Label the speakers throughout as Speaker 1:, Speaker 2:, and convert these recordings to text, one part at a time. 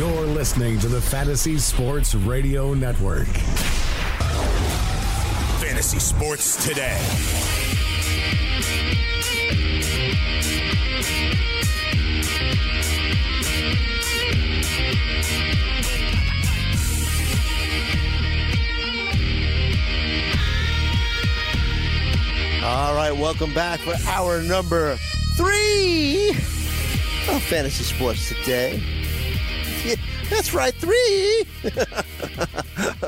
Speaker 1: You're listening to the Fantasy Sports Radio Network.
Speaker 2: Fantasy Sports Today.
Speaker 3: All right, welcome back for hour number three of Fantasy Sports Today. That's right, three.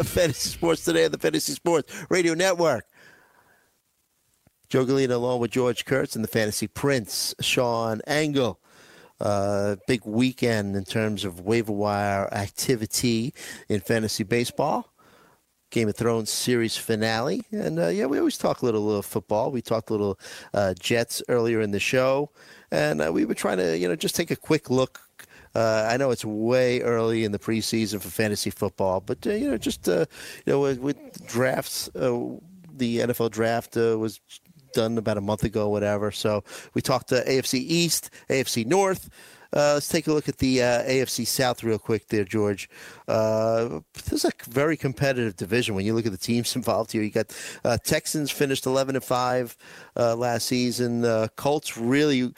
Speaker 3: Fantasy Sports Today on the Fantasy Sports Radio Network. Joe Galena along with George Kurtz and the Fantasy Prince, Sean Engel. Uh, big weekend in terms of waiver wire activity in fantasy baseball. Game of Thrones series finale. And uh, yeah, we always talk a little, little football. We talked a little uh, Jets earlier in the show. And uh, we were trying to, you know, just take a quick look. Uh, I know it's way early in the preseason for fantasy football, but, uh, you know, just, uh, you know, with, with drafts, the NFL draft was done about a month ago, whatever. So we talked to AFC East, AFC North. Uh, let's take a look at the uh, AFC South real quick there, George. Uh, this is a very competitive division when you look at the teams involved here. You got uh, Texans finished 11 and 5 uh, last season. Uh, Colts really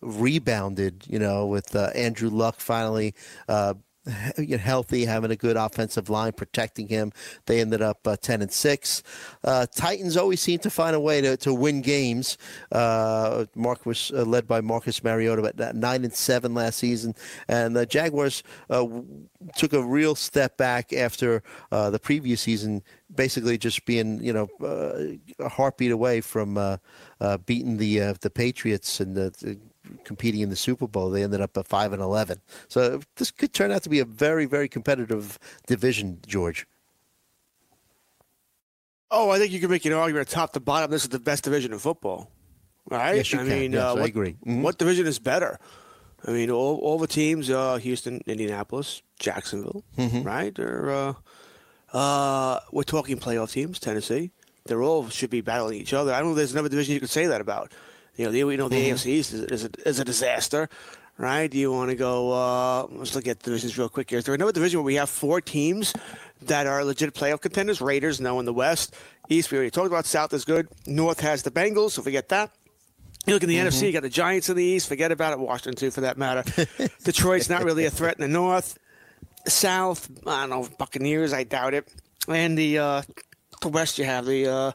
Speaker 3: rebounded, you know, with Andrew Luck finally healthy, having a good offensive line protecting him. They ended up uh, ten and six. Uh, Titans always seem to find a way to, to win games. Uh, Mark was uh, led by Marcus Mariota, but nine and seven last season, and the Jaguars uh, took a real step back after uh, the previous season, basically just being you know a heartbeat away from beating the the Patriots and the, the competing in the Super Bowl. They ended up at five and eleven. So this could turn out to be a very, very competitive division, George.
Speaker 4: Oh, I think you can make an argument top to bottom. This is the best division in football, right?
Speaker 3: Yes, you
Speaker 4: I
Speaker 3: can.
Speaker 4: mean,
Speaker 3: yes,
Speaker 4: uh, what,
Speaker 3: I agree. Mm-hmm.
Speaker 4: What division is better? I mean, all, all the teams: uh, Houston, Indianapolis, Jacksonville,
Speaker 3: Mm-hmm.
Speaker 4: right? Or uh, uh, we're talking playoff teams. Tennessee. They're all should be battling each other. I don't know. if There's another division you could say that about. You know, the, you know, the
Speaker 3: Mm-hmm.
Speaker 4: AFC East is, is, a, is a disaster, right? Do you want to go? Uh, let's look at divisions real quick here. Is there another division where we have four teams that are legit playoff contenders? Raiders, no, in the West. East, we already talked about. South is good. North has the Bengals, so forget that. You look in the NFC, you got the Giants in the East. Forget about it. Washington, too, for that matter. Detroit's not really a threat in the North. South, I don't know, Buccaneers, I doubt it. And the uh, the West, you have the uh,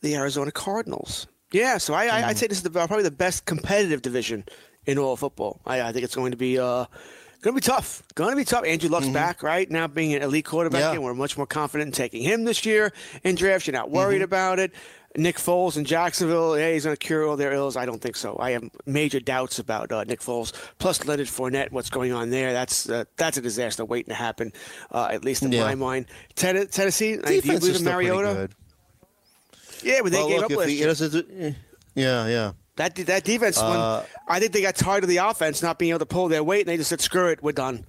Speaker 4: the Arizona Cardinals. Yeah, so I, I, I'd say this is the, probably the best competitive division in all of football. I, I think it's going to be uh, going to be tough. Going to be tough. Andrew Luck's back, right now being an elite quarterback,
Speaker 3: Yeah.
Speaker 4: and we're much more confident in taking him this year in drafts. You're not worried about it. Nick Foles in Jacksonville, yeah, he's going to cure all their ills. I don't think so. I have major doubts about uh, Nick Foles. Plus Leonard Fournette, what's going on there? That's uh, that's a disaster waiting to happen. Uh, at least in
Speaker 3: Yeah.
Speaker 4: my mind. Ten- Tennessee, I do you
Speaker 3: Defense
Speaker 4: believe in Mariota? Yeah, but they
Speaker 3: Well,
Speaker 4: gave
Speaker 3: look,
Speaker 4: up last
Speaker 3: he
Speaker 4: year.
Speaker 3: doesn't- yeah, yeah.
Speaker 4: That that defense,
Speaker 3: Uh,
Speaker 4: one, I think they got tired of the offense not being able to pull their weight, and they just said, "Screw it, we're done."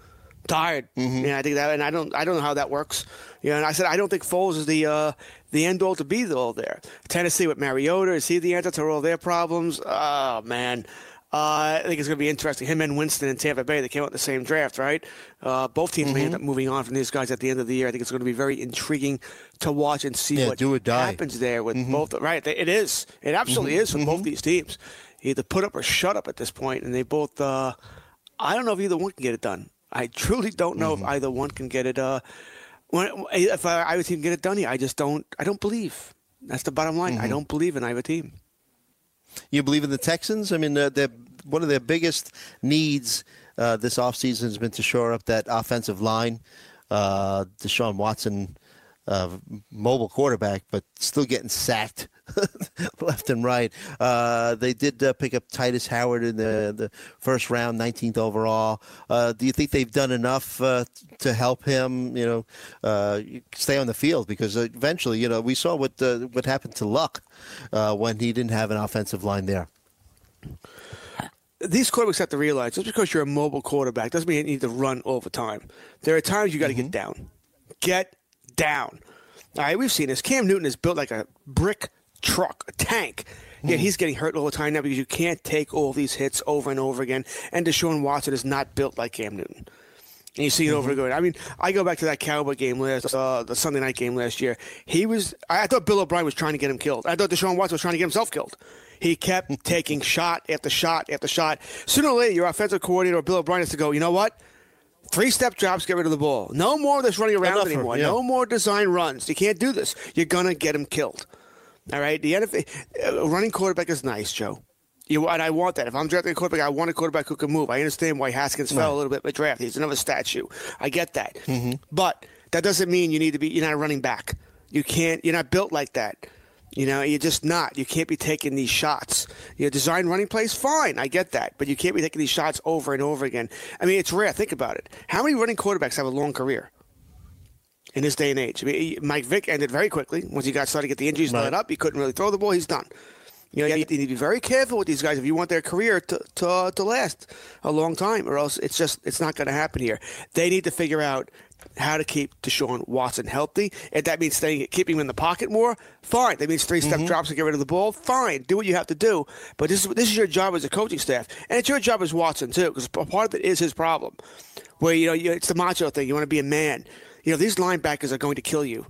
Speaker 4: Tired.
Speaker 3: Mm-hmm.
Speaker 4: Yeah, I think that, and I don't, I don't know how that works. You know, and I said I don't think Foles is the uh, the end all to be all there. Tennessee with Mariota is he the answer to all their problems? Oh man. Uh, I think it's going to be interesting. Him and Winston in Tampa Bay, they came out in the same draft, right? Uh, both teams may end
Speaker 3: Mm-hmm.
Speaker 4: up moving on from these guys at the end of the year. I think it's going to be very intriguing to watch and see
Speaker 3: Yeah,
Speaker 4: what
Speaker 3: do or die. Mm-hmm.
Speaker 4: happens there with both. Right, it is. It absolutely is for both these teams. Either put up or shut up at this point, and they both. Uh, I don't know if either one can get it done. I truly don't know
Speaker 3: Mm-hmm.
Speaker 4: if either one can get it. Uh, when, if I, either team can get it done here, I just don't. I don't believe. That's the bottom line.
Speaker 3: Mm-hmm.
Speaker 4: I don't believe in either team.
Speaker 3: You believe in the Texans? I mean, uh, they're, one of their biggest needs uh, this offseason has been to shore up that offensive line. Uh, Deshaun Watson, uh, mobile quarterback, but still getting sacked left and right. Uh, they did uh, pick up Tytus Howard in the, the first round, 19th overall. Uh, do you think they've done enough uh, to help him, you know, uh, stay on the field? Because eventually, you know, we saw what uh, what happened to Luck uh, when he didn't have an offensive line there.
Speaker 4: These quarterbacks have to realize just because you're a mobile quarterback doesn't mean you need to run all the time. There are times you got to get down. Get down. All right, we've seen this. Cam Newton is built like a brick truck, a tank. Yeah, he's getting hurt all the time now because you can't take all these hits over and over again. And Deshaun Watson is not built like Cam Newton. And you see it over and over. I mean, I go back to that Cowboy game last, uh, the Sunday night game last year. He was, I I thought Bill O'Brien was trying to get him killed. I thought Deshaun Watson was trying to get himself killed. He kept taking shot after shot after shot. Sooner or later, your offensive coordinator Bill O'Brien has to go, you know what? Three step drops, get rid of the ball. No more of this running around
Speaker 3: Enough,
Speaker 4: anymore.
Speaker 3: yeah.
Speaker 4: No more design runs. You can't do this. You're going to get him killed. All right? The NFL, uh, running quarterback is nice, Joe. You, and I want that. If I'm drafting a quarterback, I want a quarterback who can move. I understand why Haskins fell a little bit in the draft. He's another statue. I get that.
Speaker 3: Mm-hmm.
Speaker 4: But that doesn't mean you need to be. You're not a running back. You can't. You're not built like that. You know, you're just not. You can't be taking these shots. You design running plays, fine. I get that, but you can't be taking these shots over and over again. I mean, it's rare. Think about it. How many running quarterbacks have a long career? In this day and age. I mean, he- Mike Vick ended very quickly once he got started to get the injuries
Speaker 3: Right.
Speaker 4: let up. He couldn't really throw the ball. He's done. You know, you need to be very careful with these guys if you want their career to to, uh, to last a long time, or else it's just it's not going to happen here. They need to figure out how to keep Deshaun Watson healthy. If that means staying, keeping him in the pocket more, fine. That means three step drops to get rid of the ball, fine. Do what you have to do. But this is this is your job as a coaching staff, and it's your job as Watson too, because part of it is his problem. Where you know you, it's the macho thing. You want to be a man. You know these linebackers are going to kill you.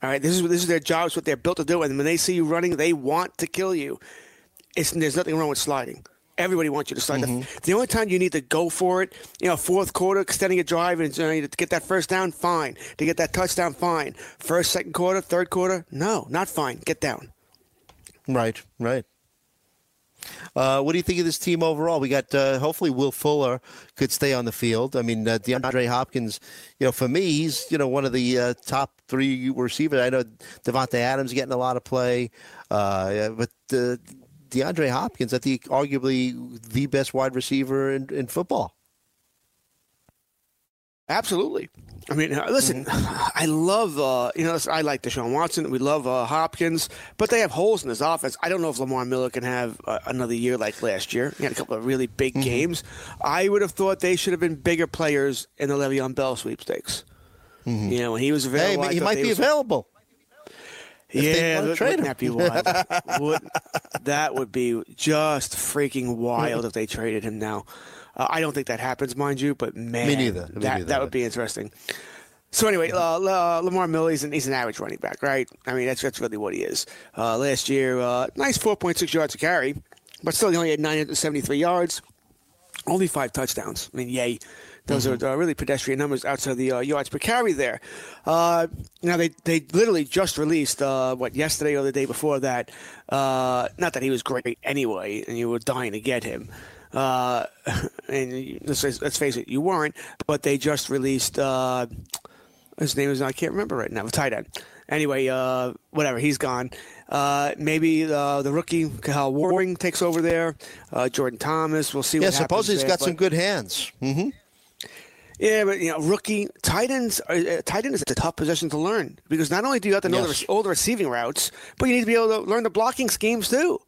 Speaker 4: All right, this is this is their job. It's what they're built to do. And when they see you running, they want to kill you. It's, there's nothing wrong with sliding. Everybody wants you to slide. The- mm-hmm. The only time you need to go for it, you know, fourth quarter, extending a drive, and you know, to get that first down, fine. To get that touchdown, fine. First, second quarter, third quarter, no, not fine. Get down.
Speaker 3: Right, right. Uh, what do you think of this team overall? We got uh, hopefully Will Fuller could stay on the field. I mean, uh, DeAndre Hopkins, you know, for me, he's you know one of the uh, top three receivers. I know Davante Adams getting a lot of play, uh, but uh, DeAndre Hopkins, I think, arguably the best wide receiver in, in football.
Speaker 4: Absolutely. I mean, uh, listen, I love, uh, you know, I like Deshaun Watson. We love uh, Hopkins, but they have holes in this offense. I don't know if Lamar Miller can have uh, another year like last year. He had a couple of really big games. I would have thought they should have been bigger players in the Le'Veon Bell sweepstakes. You know, when he was available. I
Speaker 3: he might be
Speaker 4: was-
Speaker 3: available.
Speaker 4: Yeah,
Speaker 3: wanna trade
Speaker 4: wouldn't
Speaker 3: him.
Speaker 4: that be wild? Would- that would be just freaking wild if they traded him now. Uh, I don't think that happens, mind you, but man,
Speaker 3: neither. Me
Speaker 4: that
Speaker 3: neither.
Speaker 4: that would be interesting. So anyway, uh, uh, Lamar Miller, he's an, he's an average running back, right? I mean, that's that's really what he is. Uh, last year, uh, nice 4.6 yards to carry, but still he only had 973 yards, only five touchdowns. I mean, yay. Those are uh, really pedestrian numbers outside the uh, yards per carry there. Uh, now, they, they literally just released, uh, what, yesterday or the day before that. Uh, not that he was great anyway, and you were dying to get him. Uh, and let's, face- let's face it, you weren't. But they just released, uh, his name is, I can't remember right now, the tight end. Anyway, uh, whatever, he's gone. Uh, maybe uh, the rookie, Kahale Warring takes over there. Uh, Jordan Thomas, we'll see
Speaker 3: Yeah,
Speaker 4: what happens
Speaker 3: suppose he's
Speaker 4: there,
Speaker 3: got
Speaker 4: but-
Speaker 3: some good hands. hmm
Speaker 4: yeah, but you know, rookie tight ends, are- uh, tight end is a tough position to learn because not only do you have to know
Speaker 3: Yes.
Speaker 4: the, all the receiving routes, but you need to be able to learn the blocking schemes too.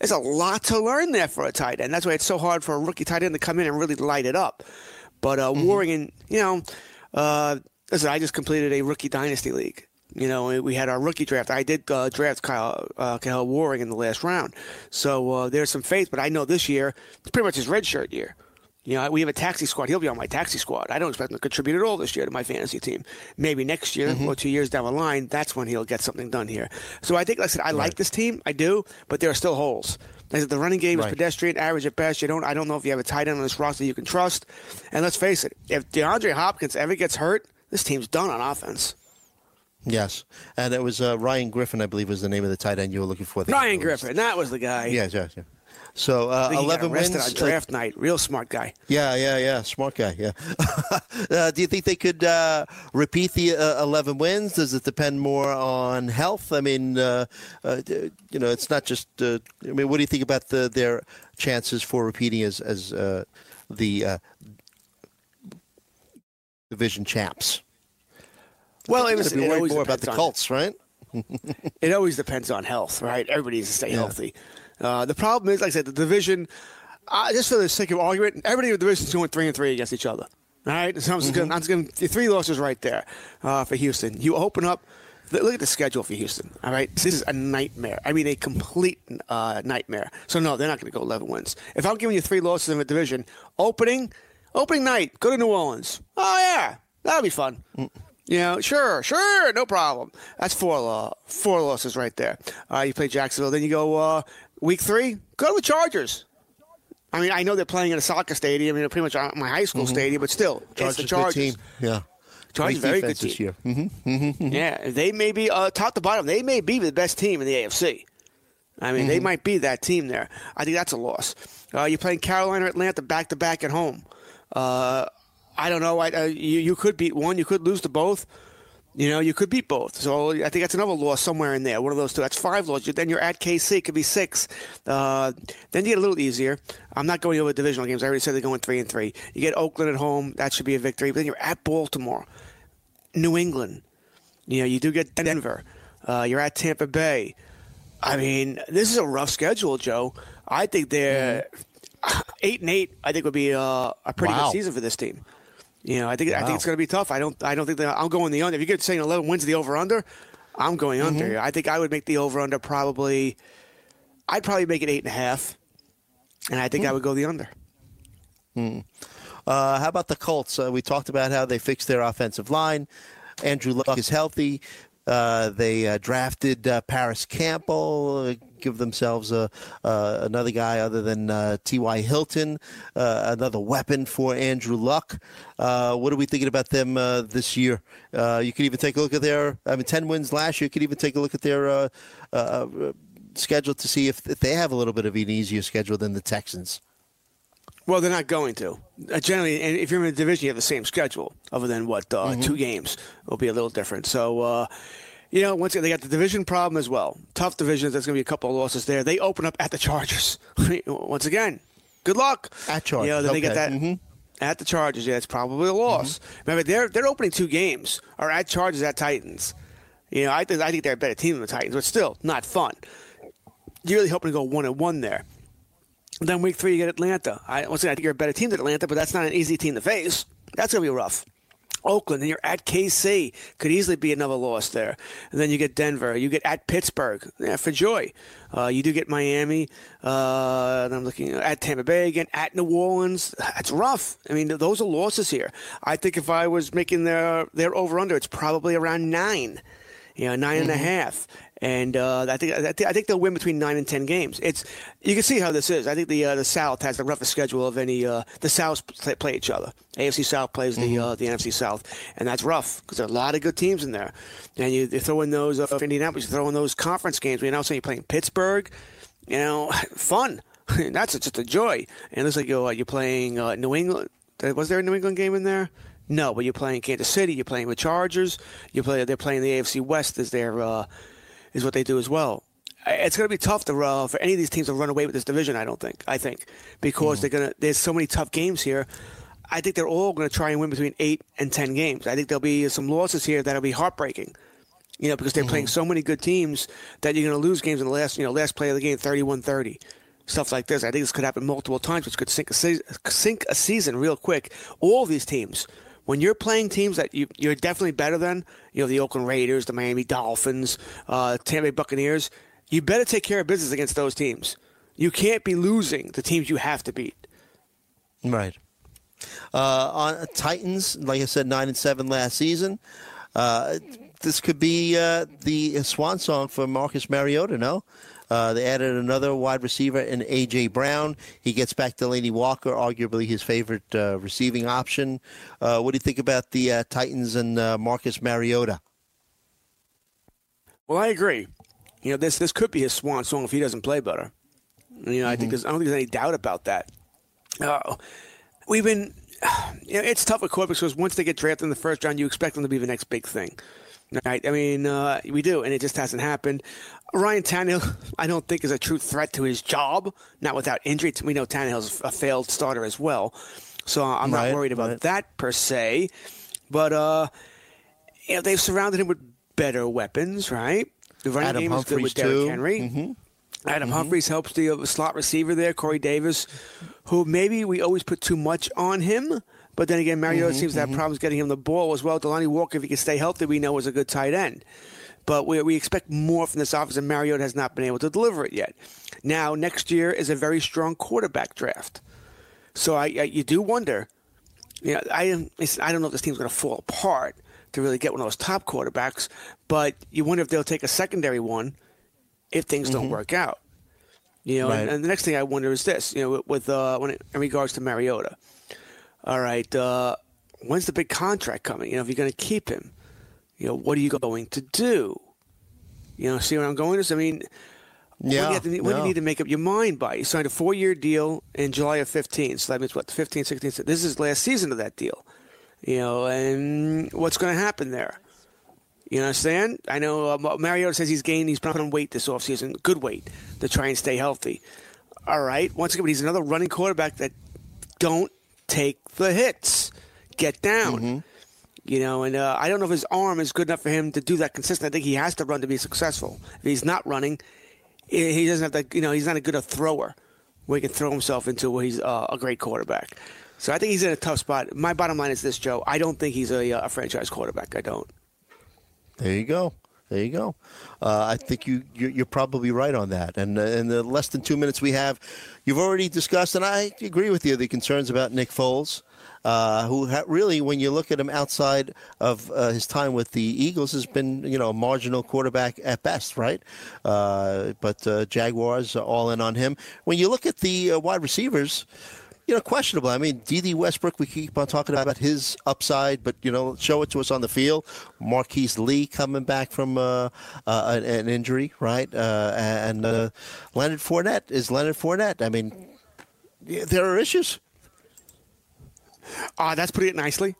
Speaker 4: There's a lot to learn there for a tight end. That's why it's so hard for a rookie tight end to come in and really light it up. But uh,
Speaker 3: Mm-hmm.
Speaker 4: You know, uh, listen, I just completed a rookie dynasty league. You know, we- we had our rookie draft. I did uh, draft Kyle, uh, Kyle Warring in the last round. So uh, there's some faith, but I know this year, it's pretty much his redshirt year. You know, we have a taxi squad. He'll be on my taxi squad. I don't expect him to contribute at all this year to my fantasy team. Maybe next year or two years down the line, that's when he'll get something done here. So I think, like I said, I like this team. I do, but there are still holes. Like I said, the running game is pedestrian, average at best. You don't. I don't know if you have a tight end on this roster you can trust. And let's face it, if DeAndre Hopkins ever gets hurt, this team's done on offense.
Speaker 3: Yes, and it was uh, Ryan Griffin, I believe, was the name of the tight end you were looking for.
Speaker 4: Ryan Griffin, that was the guy.
Speaker 3: Yes, yes, yes. So uh,
Speaker 4: I think he got
Speaker 3: eleven wins.
Speaker 4: on draft night. Real smart guy.
Speaker 3: Yeah, yeah, yeah. Smart guy. Yeah. uh, do you think they could uh, repeat the uh, eleven wins? Does it depend more on health? I mean, uh, uh, you know, it's not just. Uh, I mean, what do you think about the, their chances for repeating as as uh, the uh, division champs?
Speaker 4: Well, it,
Speaker 3: It's
Speaker 4: was, it
Speaker 3: more about the Colts, right?
Speaker 4: It always depends on health, right? Everybody needs to stay
Speaker 3: Yeah.
Speaker 4: healthy. Uh, the problem is, like I said, the division. Uh, just for the sake of argument, everybody in the division is going three and three against each other. All right, so I'm just
Speaker 3: Mm-hmm.
Speaker 4: going. I'm. Three losses right there uh, for Houston. You open up. Look at the schedule for Houston. All right, this is a nightmare. I mean, a complete uh, nightmare. So no, they're not going to go 11 wins. If I'm giving you three losses in the division, opening, opening night, go to New Orleans. Oh yeah, that'll be fun. You know, sure, sure, no problem. That's four uh, four losses right there. Uh, you play Jacksonville, then you go uh, week three. Go to the Chargers. I mean, I know they're playing in a soccer stadium, you know, pretty much uh, my high school stadium, but still, it's the
Speaker 3: Mm-hmm. Chargers, good team. Yeah.
Speaker 4: Chargers, very good
Speaker 3: defense this
Speaker 4: team.
Speaker 3: year. hmm
Speaker 4: Yeah, they may be uh, top to bottom. They may be the best team in the AFC. I mean,
Speaker 3: Mm-hmm.
Speaker 4: they might be that team there. I think that's a loss. Uh, you're playing Carolina, or Atlanta, back to back at home. Uh, I don't know. I, uh, you you could beat one, you could lose to both. You know, you could beat both. So I think that's another loss somewhere in there. One of those two. That's five losses. Then you're at KC. Could be six. Uh, then you get a little easier. I'm not going over divisional games. I already said they're going three and three. You get Oakland at home. That should be a victory. But then you're at Baltimore, New England. You know, you do get Denver. Uh, you're at Tampa Bay. I mean, this is a rough schedule, Joe. I think they're eight and eight. I think would be uh, a pretty
Speaker 3: Wow.
Speaker 4: good season for this team. You know, I think I think it's going to be tough. I don't I don't think that I'm going the under. If you could saying 11 wins the over under, I'm going under. I think I would make the over under probably. I'd probably make it eight and a half, and I think I would go the under.
Speaker 3: Uh, how about the Colts? Uh, we talked about how they fixed their offensive line. Andrew Luck is healthy. Uh, they uh, drafted uh, Parris Campbell, uh, give themselves a, uh, another guy other than uh, T.Y. Hilton, another weapon for Andrew Luck. What are we thinking about them this year? You could even take a look at their, I mean, 10 wins last year. You could even take a look at their schedule to see if, if they have a little bit of an easier schedule than the Texans.
Speaker 4: Well, they're not going to. Uh, generally, and if you're in a division, you have the same schedule, other than what uh, two games will be a little different. So, uh, you know, once again, they got the division problem as well. Tough divisions. There's going to be a couple of losses there. They open up at the Chargers. once again, good luck.
Speaker 3: At Chargers,
Speaker 4: You know, then they get
Speaker 3: okay.
Speaker 4: that.
Speaker 3: Mhm.
Speaker 4: At the Chargers, yeah, it's probably a loss. Remember, they're they're opening two games, or at Chargers, at Titans. You know, I think I think they're a better team than the Titans, but still not fun. You're really hoping to go one and one there. Then week three, you get Atlanta. I, once again, I think you're a better team than Atlanta, but that's not an easy team to face. That's going to be rough. Oakland, and you're at KC. Could easily be another loss there. And then you get Denver. You get at Pittsburgh. Yeah, for joy. Uh, you do get Miami. Uh, I'm looking at Tampa Bay again. At New Orleans. That's rough. I mean, those are losses here. I think if I was making their their over under, it's probably around nine. You know, nine and a half. And uh, I think I think I think they'll win between nine and ten games. It's you can see how this is. I think the uh, the South has the roughest schedule of any. Uh, the South play, play each other. AFC South plays the uh, the NFC South, and that's rough because there are a lot of good teams in there. And you, you throw in those uh, Indianapolis, you throw in those conference games. We now say you're playing Pittsburgh. You know, fun. that's just a joy. And it looks like you're, you're playing uh, New England. Was there a New England game in there? No, but you're playing Kansas City. You're playing with Chargers. You play. They're playing the AFC West. Is their uh, is what they do as well. It's going to be tough to uh, for any of these teams to run away with this division. I don't think. I think because they're going to. There's so many tough games here. I think they're all going to try and win between eight and ten games. I think there'll be some losses here that'll be heartbreaking. You know, because they're playing so many good teams that you're going to lose games in the last, you know, last play of the game, 31-30. Stuff like this. I think this could happen multiple times, which could sink a, se- sink a season real quick. All these teams, when you're playing teams that you, you're definitely better than, you know, the Oakland Raiders, the Miami Dolphins, uh, Tampa Bay Buccaneers, you better take care of business against those teams. You can't be losing the teams you have to beat.
Speaker 3: Right. Uh, on Titans, like I said, nine and seven last season. Uh, this could be uh, the swan song for Marcus Mariota. No, Uh, they added another wide receiver in A.J. Brown. He gets back Delanie Walker, arguably his favorite uh, receiving option. Uh, what do you think about the uh, Titans and uh, Marcus Mariota?
Speaker 4: Well, I agree. You know, this this could be his swan song if he doesn't play better. You know, I think there's I don't think there's any doubt about that. Uh, we've been, you know, it's tough with quarterbacks because once they get drafted in the first round, you expect them to be the next big thing. Right? I mean, uh, we do, and it just hasn't happened. Ryan Tannehill, I don't think is a true threat to his job. Not without injury. We know Tannehill's a failed starter as well, so I'm
Speaker 3: Right,
Speaker 4: not worried about
Speaker 3: right.
Speaker 4: that per se. But uh, you know, they've surrounded him with better weapons, right? The running
Speaker 3: Adam
Speaker 4: game is good with Derrick
Speaker 3: too.
Speaker 4: Henry.
Speaker 3: Mm-hmm.
Speaker 4: Adam Humphries helps the slot receiver there, Corey Davis, who maybe we always put too much on him. But then again, Mariota
Speaker 3: Mm-hmm,
Speaker 4: seems to have problems getting him the ball as well. Delanie Walker, if he can stay healthy, we know is a good tight end. But we, we expect more from this offense, and Mariota has not been able to deliver it yet. Now, next year is a very strong quarterback draft. So I, I you do wonder. You know, I I don't know if this team's going to fall apart to really get one of those top quarterbacks, but you wonder if they'll take a secondary one if things don't work out. You know, and,
Speaker 3: Right.
Speaker 4: and the next thing I wonder is this. You know, with, with uh, when it, in regards to Mariota. All right, uh, when's the big contract coming? You know, if you're going to keep him, you know, what are you going to do? You know, see where I'm going? Is I mean, when, do
Speaker 3: Yeah,
Speaker 4: you, to, when do
Speaker 3: no.
Speaker 4: you need to make up your mind by? You signed a four-year deal in July of 15, so that means what? 15, 16. so This is last season of that deal. You know, and what's going to happen there? You understand? I'm saying? I know uh, Mariota says he's gained, he's put on weight this offseason, good weight, to try and stay healthy. All right. Once again, but he's another running quarterback that don't take the hits, get down.
Speaker 3: Mm-hmm.
Speaker 4: You know, and uh, I don't know if his arm is good enough for him to do that consistently. I think he has to run to be successful. If he's not running, he doesn't have to. You know, he's not a good a thrower where he can throw himself into where he's uh, a great quarterback. So I think he's in a tough spot. My bottom line is this, Joe. I don't think he's a, uh, a franchise quarterback. I don't.
Speaker 3: There you go. There you go. Uh, I think you you're, probably right on that. And uh, in the less than two minutes we have, you've already discussed, and I agree with you, the concerns about Nick Foles, uh, who ha- really, when you look at him outside of uh, his time with the Eagles, has been you know a marginal quarterback at best, right? Uh, but uh, Jaguars are all in on him. When you look at the uh, wide receivers you know, questionable. I mean, Dede Westbrook, we keep on talking about his upside, but, you know, show it to us on the field. Marquise Lee coming back from uh, uh, an, injury, right? Uh, and uh, Leonard Fournette is Leonard Fournette. I mean, there are issues.
Speaker 4: Uh, that's putting it nicely.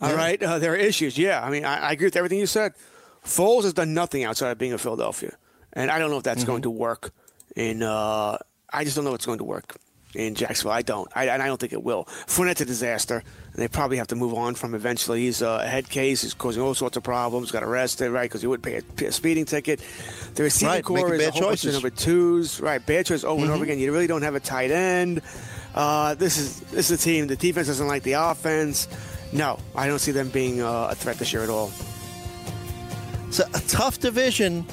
Speaker 4: All right,
Speaker 3: Yeah.
Speaker 4: uh, there are issues. Yeah, I mean, I, I agree with everything you said. Foles has done nothing outside of being in Philadelphia, and I don't know if that's going to work. In uh, I just don't know it's going to work in Jacksonville. I don't, I, and I don't think it will. Fournette's a disaster, and they probably have to move on from eventually. He's uh, a head case. He's causing all sorts of problems. Got arrested, right? Because he would pay a, pay a speeding ticket. The receiving
Speaker 3: Right,
Speaker 4: core is a whole bunch of number twos, right? Bad choices over and
Speaker 3: Mm-hmm.
Speaker 4: over again. You really don't have a tight end. Uh, this is this is a team. The defense doesn't like the offense. No, I don't see them being uh, a threat this year at all.
Speaker 3: It's a, a tough division,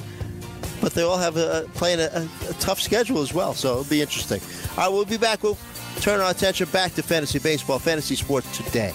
Speaker 3: but they all have a, playing a, a tough schedule as well, so it'll be interesting. All right, we'll be back. We'll turn our attention back to fantasy baseball, fantasy sports today.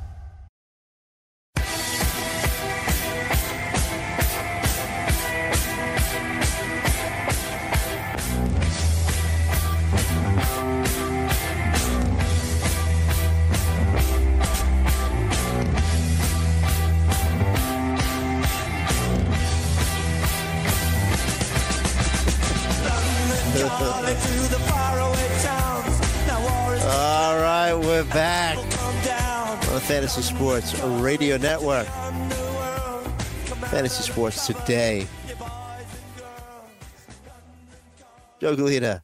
Speaker 3: Sports Radio Network. Fantasy Sports today. Joe Galita,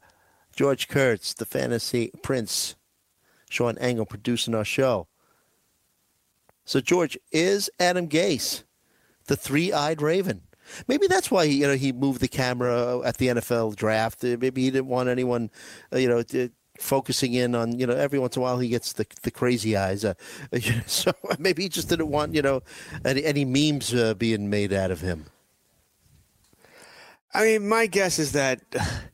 Speaker 3: George Kurtz, the Fantasy Prince, Sean Engel producing our show. So, George, is Adam Gase the three eyed raven? Maybe that's why he, you know he moved the camera at the NFL draft. Maybe he didn't want anyone, uh, you know, to, focusing in on you know every once in a while he gets the the crazy eyes. Uh, so maybe he just didn't want you know any, any memes uh, being made out of him.
Speaker 4: I mean, my guess is that.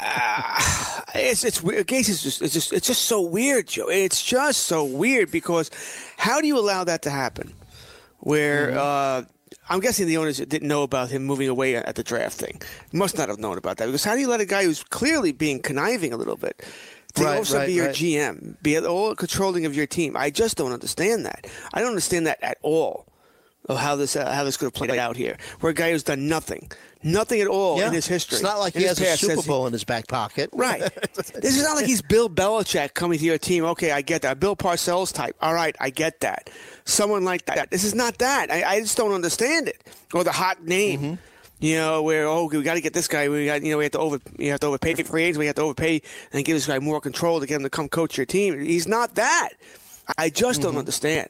Speaker 4: Uh, it's it's weird. Just it's just it's just so weird, Joe. It's just so weird because how do you allow that to happen? Where mm-hmm. uh, I'm guessing the owners didn't know about him moving away at the draft thing. Must not have known about that because how do you let a guy who's clearly being conniving a little bit to right, also right, be your right. GM, be all controlling of your team? I just don't understand that. I don't understand that at all of how this uh, how this could have played out here. Where a guy who's done nothing, nothing at all
Speaker 3: yeah.
Speaker 4: in his history.
Speaker 3: It's not like he has a Super Bowl in his back pocket,
Speaker 4: right? this is not like he's Bill Belichick coming to your team. Okay, I get that. Bill Parcells type. All right, I get that. Someone like that. This is not that. I, I just don't understand it. Or the hot name. Mm-hmm. You know, where oh we got to get this guy. We got you know we have to over you have to overpay for free agents. We have to overpay and give this guy more control to get him to come coach your team. He's not that. I just mm-hmm. don't understand.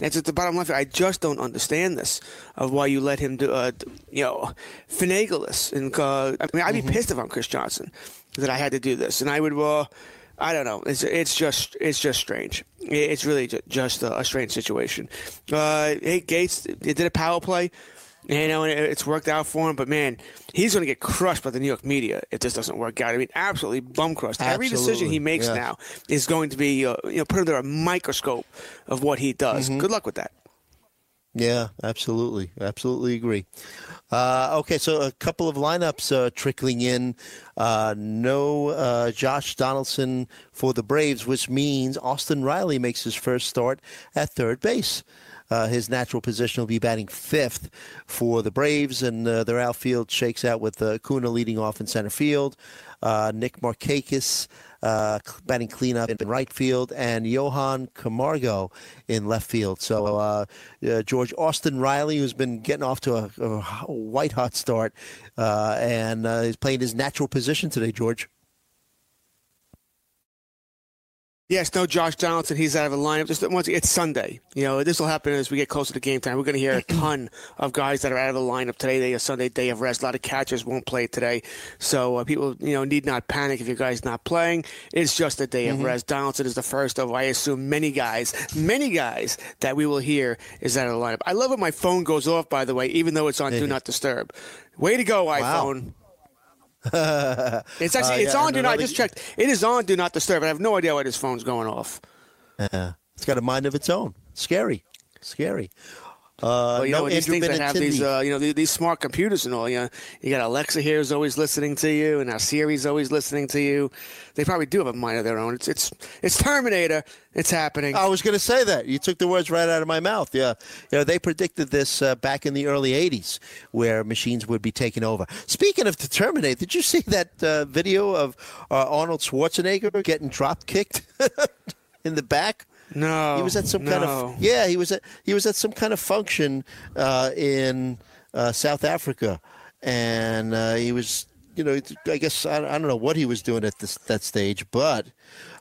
Speaker 4: That's at the bottom left. I just don't understand this of why you let him do, uh, you know, finagle this. And uh, I mean, I'd be mm-hmm. pissed if I'm Chris Johnson that I had to do this, and I would. Well, I don't know. It's it's just it's just strange. It's really just a, a strange situation. Uh, hey, Gase did a power play. You know, and it's worked out for him. But man, he's going to get crushed by the New York media if this doesn't work out. I mean, absolutely bum crushed. Every decision he makes yeah. now is going to be, uh, you know, put under a microscope of what he does. Mm-hmm. Good luck with that.
Speaker 3: Yeah, absolutely, absolutely agree. Uh, okay, so a couple of lineups uh, trickling in. Uh, no uh, Josh Donaldson for the Braves, which means Austin Riley makes his first start at third base. Uh, his natural position will be batting fifth for the Braves, and uh, their outfield shakes out with uh, Kuna leading off in center field, uh, Nick Markakis uh, batting cleanup in right field, and Johan Camargo in left field. So George Austin Riley, who's been getting off to a, a white hot start, and is playing his natural position today, George.
Speaker 4: Yes, no Josh Donaldson. He's out of the lineup. Just once it's Sunday. You know, this will happen as we get closer to game time. We're going to hear a ton of guys that are out of the lineup today. They a Sunday day of rest. A lot of catchers won't play today, so uh, people you know need not panic if your guy's not playing. It's just a day mm-hmm. of rest. Donaldson is the first of I assume many guys, many guys that we will hear is out of the lineup. I love when my phone goes off. By the way, even though it's on Do Not Disturb. Way to go, iPhone. It's actually uh, it's yeah, on do not. I just checked. It is on do not disturb. I have no idea why this phone's going off.
Speaker 3: Uh, it's got a mind of its own. Scary, scary.
Speaker 4: Uh, well, you no know, these things that have these, uh, you know, these, these, smart computers and all. You know, you got Alexa here is always listening to you, and our Siri's always listening to you. They probably do have a mind of their own. It's it's it's Terminator. It's happening.
Speaker 3: I was going to say that. You took the words right out of my mouth. Yeah, you know, they predicted this uh, back in the early '80s, where machines would be taking over. Speaking of the Terminator, did you see that uh, video of uh, Arnold Schwarzenegger getting drop kicked in the back?
Speaker 4: No,
Speaker 3: he was at some
Speaker 4: no.
Speaker 3: kind of yeah. He was at he was at some kind of function uh, in uh, South Africa, and uh, he was you know I guess I, I, don't know what he was doing at this that stage, but.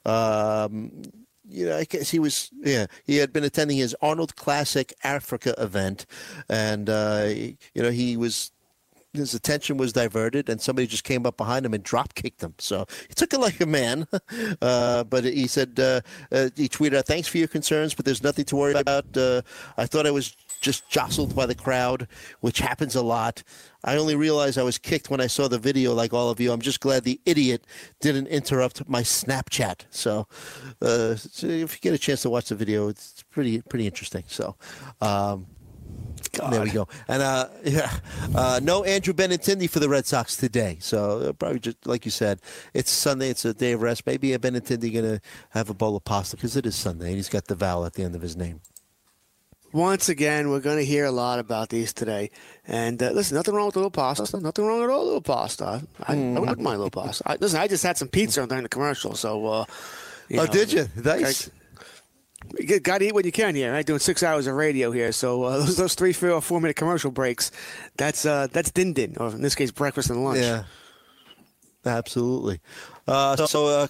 Speaker 3: Um, you know, I guess he was, yeah, he had been attending his Arnold Classic Africa event, and uh, you know he was his attention was diverted, and somebody just came up behind him and drop kicked him. So he took it like a man. Uh, but he said uh, uh, he tweeted out, "Thanks for your concerns, but there's nothing to worry about. Uh, I thought I was just jostled by the crowd, which happens a lot. I only realized I was kicked when I saw the video, like all of you. I'm just glad the idiot didn't interrupt my Snapchat. So, uh, so if you get a chance to watch the video, it's pretty pretty interesting. So." Um, God. There we go. And uh, yeah, uh, no Andrew Benintendi for the Red Sox today. So uh, probably just like you said, it's Sunday. It's a day of rest. Maybe a Benintendi going to have a bowl of pasta because it is Sunday and he's got the vowel at the end of his name.
Speaker 4: Once again, we're going to hear a lot about these today. And uh, listen, nothing wrong with a little pasta. Nothing wrong at all, little pasta. I, mm. I wouldn't mind a little pasta. I, listen, I just had some pizza during the commercial, so. Uh,
Speaker 3: oh, know, did you? Nice.
Speaker 4: You got to eat what you can here, right? Doing six hours of radio here, so uh, those, those three, four, four minute commercial breaks, that's uh, that's din din, or in this case, breakfast and lunch.
Speaker 3: Yeah, absolutely. Uh, so, a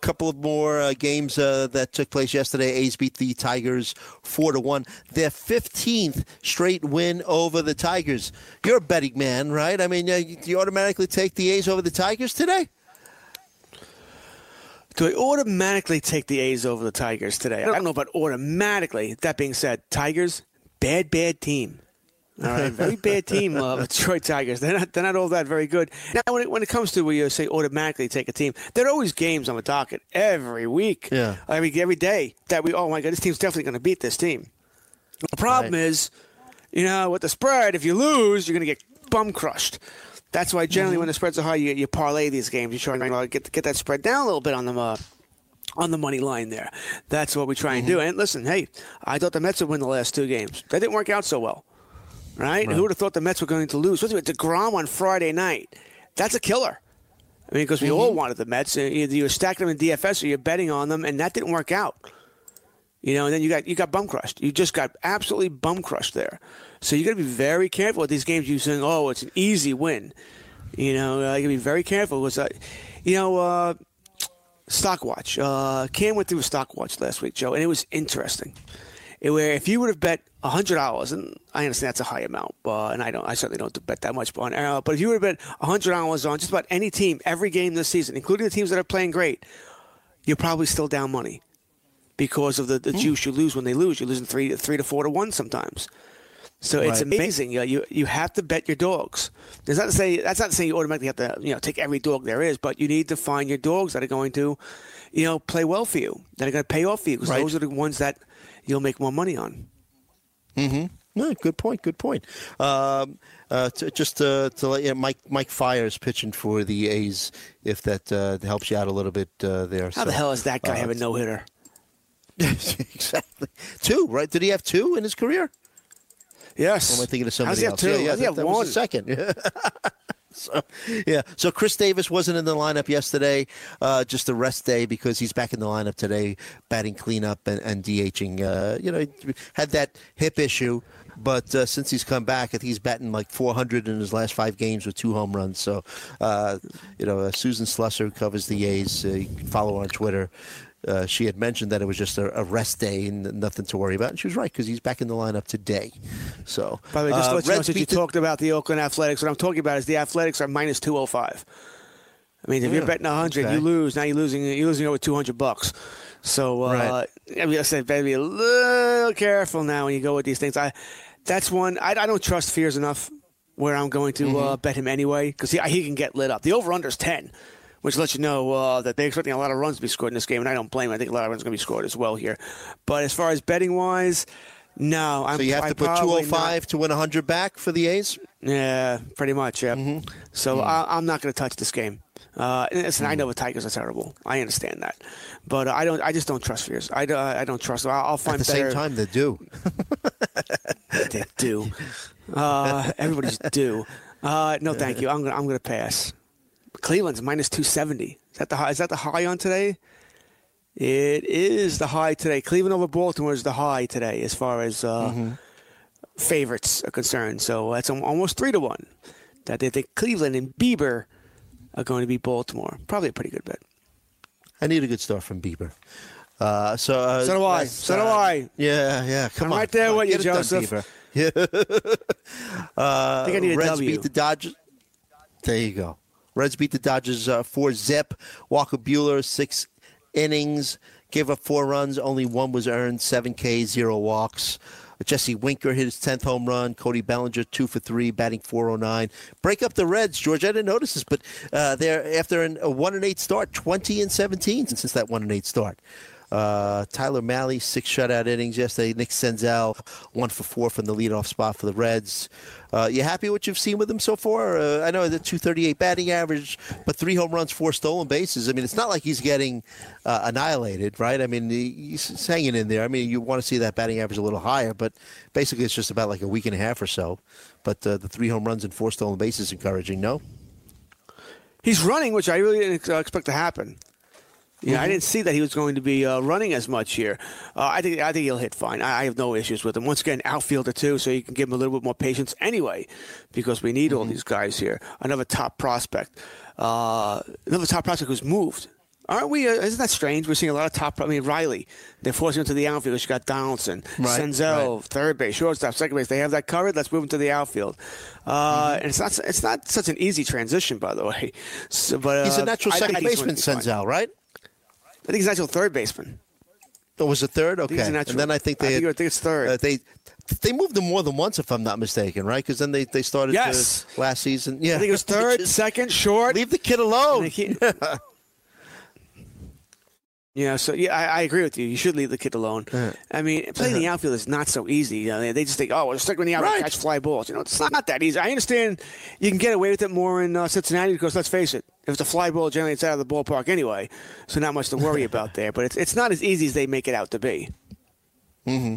Speaker 3: couple of more uh, games uh, that took place yesterday. A's beat the Tigers four to one. Their fifteenth straight win over the Tigers. You're a betting man, right? I mean, uh, you automatically take the A's over the Tigers today?
Speaker 4: Do I automatically take the A's over the Tigers today? I don't know about automatically. That being said, Tigers, bad, bad team. All right, very bad team, uh, Detroit Tigers. They're not, they're not all that very good. Now, when it, when it comes to where you say automatically take a team, there are always games on the docket every week.
Speaker 3: Yeah.
Speaker 4: Every, every day that we, oh my God, this team's definitely going to beat this team. The problem
Speaker 3: Right.
Speaker 4: is, you know, with the spread, if you lose, you're going to get bum crushed. That's why generally when the spreads are high, you, you parlay these games. You try and uh, get get that spread down a little bit on the uh, on the money line there. That's what we try and do. And listen, hey, I thought the Mets would win the last two games. That didn't work out so well, right? Who would have thought the Mets were going to lose? Especially with Degrom on Friday night. That's a killer. I mean, because we all wanted the Mets. Either you were stacking them in DFS or you're betting on them, and that didn't work out. You know, and then you got you got bum crushed. You just got absolutely bum crushed there. So you got to be very careful with these games. You saying, "Oh, it's an easy win." You know, uh, you got to be very careful. Because, uh, you know, uh, Stockwatch. Uh, Cam went through a Stockwatch last week, Joe, and it was interesting. It, where if you would have bet hundred dollars, and I understand that's a high amount, uh, and I don't, I certainly don't bet that much on uh, but if you would have bet hundred dollars on just about any team every game this season, including the teams that are playing great, you're probably still down money because of the, the juice you lose when they lose. You're losing three three to four to one sometimes. So it's
Speaker 3: Right.
Speaker 4: amazing. You, know, you you have to bet your dogs. That's not to say that's not to say you automatically have to you know take every dog there is, but you need to find your dogs that are going to, you know, play well for you, that are going to pay off for you, because
Speaker 3: Right.
Speaker 4: those are the ones that you'll make more money on. Hmm.
Speaker 3: No, good point. Good point. Um, uh, to, just to, to let you, Mike Mike Fiers pitching for the A's. If that uh, helps you out a little bit uh, there.
Speaker 4: How the hell is that guy have a no hitter?
Speaker 3: exactly. Two, right? Did he have two in his career?
Speaker 4: Yes.
Speaker 3: Or am I thinking of
Speaker 4: How's
Speaker 3: somebody
Speaker 4: he
Speaker 3: else?
Speaker 4: two?
Speaker 3: Yeah, yeah, that, that was the second. so, yeah. So Chris Davis wasn't in the lineup yesterday, uh, just a rest day because he's back in the lineup today, batting cleanup and, and DHing. Uh, you know, had that hip issue. But uh, since he's come back, I think he's batting like 400 in his last five games with two home runs. So, uh, you know, uh, Susan Slusser covers the A's. Uh, you can follow her on Twitter. Uh, she had mentioned that it was just a, a rest day and nothing to worry about. And she was right because he's back in the lineup today. So,
Speaker 4: By the way, just to
Speaker 3: uh,
Speaker 4: let you know, since you talked about the Oakland Athletics, what I'm talking about is the Athletics are minus 205. I mean, if you're betting 100,
Speaker 3: okay.
Speaker 4: you lose. Now you're losing. You're losing over 200 bucks. So, uh,
Speaker 3: Right.
Speaker 4: I mean, I said, better be a little careful now when you go with these things. I, that's one I, I don't trust Fiers enough. Where I'm going to
Speaker 3: Mm-hmm.
Speaker 4: uh, bet him anyway because he, he can get lit up. The over under is 10, which lets you know uh, that they're expecting a lot of runs to be scored in this game, and I don't blame. 'em. I think a lot of runs are going to be scored as well here. But as far as betting wise, no. I'm,
Speaker 3: So you have
Speaker 4: I
Speaker 3: to put
Speaker 4: probably not-
Speaker 3: 205 to win 100 back for the A's?
Speaker 4: yeah, pretty much. Yeah.
Speaker 3: Mm-hmm.
Speaker 4: So
Speaker 3: Hmm.
Speaker 4: I, I'm not going to touch this game. Uh, and listen, I know the Tigers are terrible. I understand that, but uh, I don't. I just don't trust Fiers. I, don't- I don't trust. I'll, I'll find
Speaker 3: At the
Speaker 4: better.
Speaker 3: same time, they do.
Speaker 4: They do. Uh, everybody's due. Uh, no, thank you. I'm gonna. I'm gonna pass. Cleveland's minus two seventy. Is that the high? Is that the high on today? It is the high today. Cleveland over Baltimore is the high today, as far as uh,
Speaker 3: Mm-hmm.
Speaker 4: favorites are concerned. So that's almost three to one. That they think Cleveland and Bieber are going to be Baltimore. Probably a pretty good bet.
Speaker 3: I need a good start from Bieber. Uh, so, uh,
Speaker 4: So do I. So do
Speaker 3: uh,
Speaker 4: I.
Speaker 3: Yeah, yeah. Come
Speaker 4: I'm
Speaker 3: on.
Speaker 4: right there
Speaker 3: come on,
Speaker 4: with you,
Speaker 3: done,
Speaker 4: Joseph.
Speaker 3: Bieber. Yeah. uh,
Speaker 4: I think I need a
Speaker 3: Reds
Speaker 4: W.
Speaker 3: beat the Dodgers. There you go. Reds beat the Dodgers uh, four zip. Walker Buehler six innings, gave up four runs, only one was earned, seven K, zero walks. Jesse Winker hit his tenth home run. Cody Bellinger two for three, batting 409. Break up the Reds, George. I didn't notice this, but uh, they're after an, a one and eight start, twenty and seventeen since that one and eight start. Uh, Tyler Mahle, six shutout innings yesterday. Nick Senzel, one for four from the leadoff spot for the Reds. Uh, you happy with what you've seen with him so far? Uh, I know the 238 batting average, but three home runs, four stolen bases. I mean, it's not like he's getting uh, annihilated, right? I mean, he- he's hanging in there. I mean, you want to see that batting average a little higher, but basically it's just about like a week and a half or so. But uh, the three home runs and four stolen bases encouraging, no?
Speaker 4: He's running, which I really didn't expect to happen. Yeah,
Speaker 3: Mm-hmm.
Speaker 4: I didn't see that he was going to be uh, running as much here. Uh, I think I think he'll hit fine. I, I have no issues with him. Once again, outfielder too, so you can give him a little bit more patience anyway, because we need
Speaker 3: Mm-hmm.
Speaker 4: all these guys here. Another top prospect, uh, another top prospect who's moved. Aren't we? Uh, isn't that strange? We're seeing a lot of top. I mean, Riley. They're forcing him to the outfield. You got Donaldson,
Speaker 3: Right,
Speaker 4: Senzel,
Speaker 3: right.
Speaker 4: third base, shortstop, second base. They have that covered. Let's move him to the outfield. Uh,
Speaker 3: Mm-hmm.
Speaker 4: And it's not. It's not such an easy transition, by the way. So, but
Speaker 3: He's
Speaker 4: uh,
Speaker 3: a natural
Speaker 4: I
Speaker 3: second baseman. Senzel, right?
Speaker 4: I think he's natural third baseman.
Speaker 3: Or was it third? Okay.
Speaker 4: a natural-
Speaker 3: And then I think
Speaker 4: I
Speaker 3: they
Speaker 4: think-
Speaker 3: had-
Speaker 4: I think it's third.
Speaker 3: uh, they they moved him more than once, if I'm not mistaken, right? Because then they, they started
Speaker 4: Yes.
Speaker 3: last season. Yeah,
Speaker 4: I think it was third, second, short.
Speaker 3: Leave the kid alone.
Speaker 4: keep- Yeah, so yeah, I, I agree with you. You should leave the kid alone. Uh-huh. I mean, playing the uh-huh. outfield is not so easy. You know, they, they just think, oh, we'll stick with the outfield,
Speaker 3: Right.
Speaker 4: catch fly balls. You know, it's not that easy. I understand you can get away with it more in uh, Cincinnati because let's face it, if it's a fly ball, generally it's out of the ballpark anyway, so not much to worry about there. But it's it's not as easy as they make it out to be. Mm-hmm.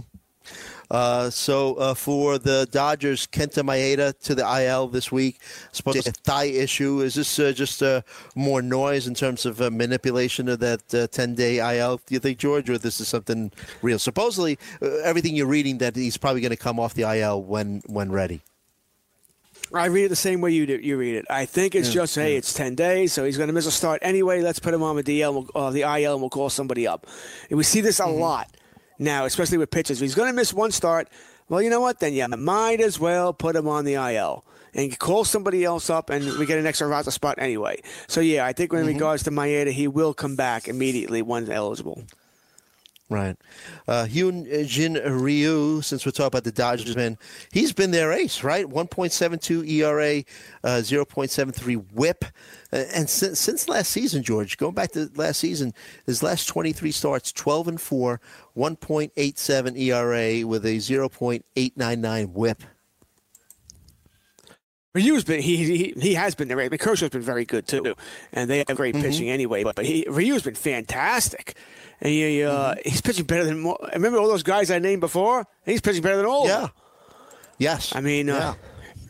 Speaker 3: Uh, so uh, for the Dodgers, Kenta Maeda to the IL this week. Supposed to a thigh issue. Is this uh, just uh, more noise in terms of uh, manipulation of that uh, 10-day IL? Do you think, George, or this is something real? Supposedly, everything you're reading that he's probably going to come off the IL when when ready.
Speaker 4: I read it the same way you do. You read it. I think it's just hey, it's ten days, so he's going to miss a start anyway. Let's put him on the DL, we'll- uh, the IL, and we'll call somebody up. And we see this a lot now, especially with pitchers. If he's going to miss one start, well, you know what? Then you might as well put him on the IL and call somebody else up, and we get an extra roster spot anyway. So yeah, I think in regards to Maeda, he will come back immediately once eligible.
Speaker 3: Right. Uh, Hyun Jin Ryu, since we're talking about the Dodgers, man, he's been their ace, right? 1.72 ERA, uh, 0.73 whip. Uh, and since, since last season, George, going back to last season, his last 23 starts, 12 and 4, 1.87 ERA with a 0.899 whip.
Speaker 4: Ryu's been he, he he has been there. Mean, Kershaw's been very good too, and they have great
Speaker 3: Mm-hmm.
Speaker 4: pitching anyway. But, but he, Ryu's been fantastic, and he, uh,
Speaker 3: Mm-hmm.
Speaker 4: he's pitching better than. Remember all those guys I named before? He's pitching better than all.
Speaker 3: Yeah. Yes.
Speaker 4: I mean,
Speaker 3: yeah.
Speaker 4: uh,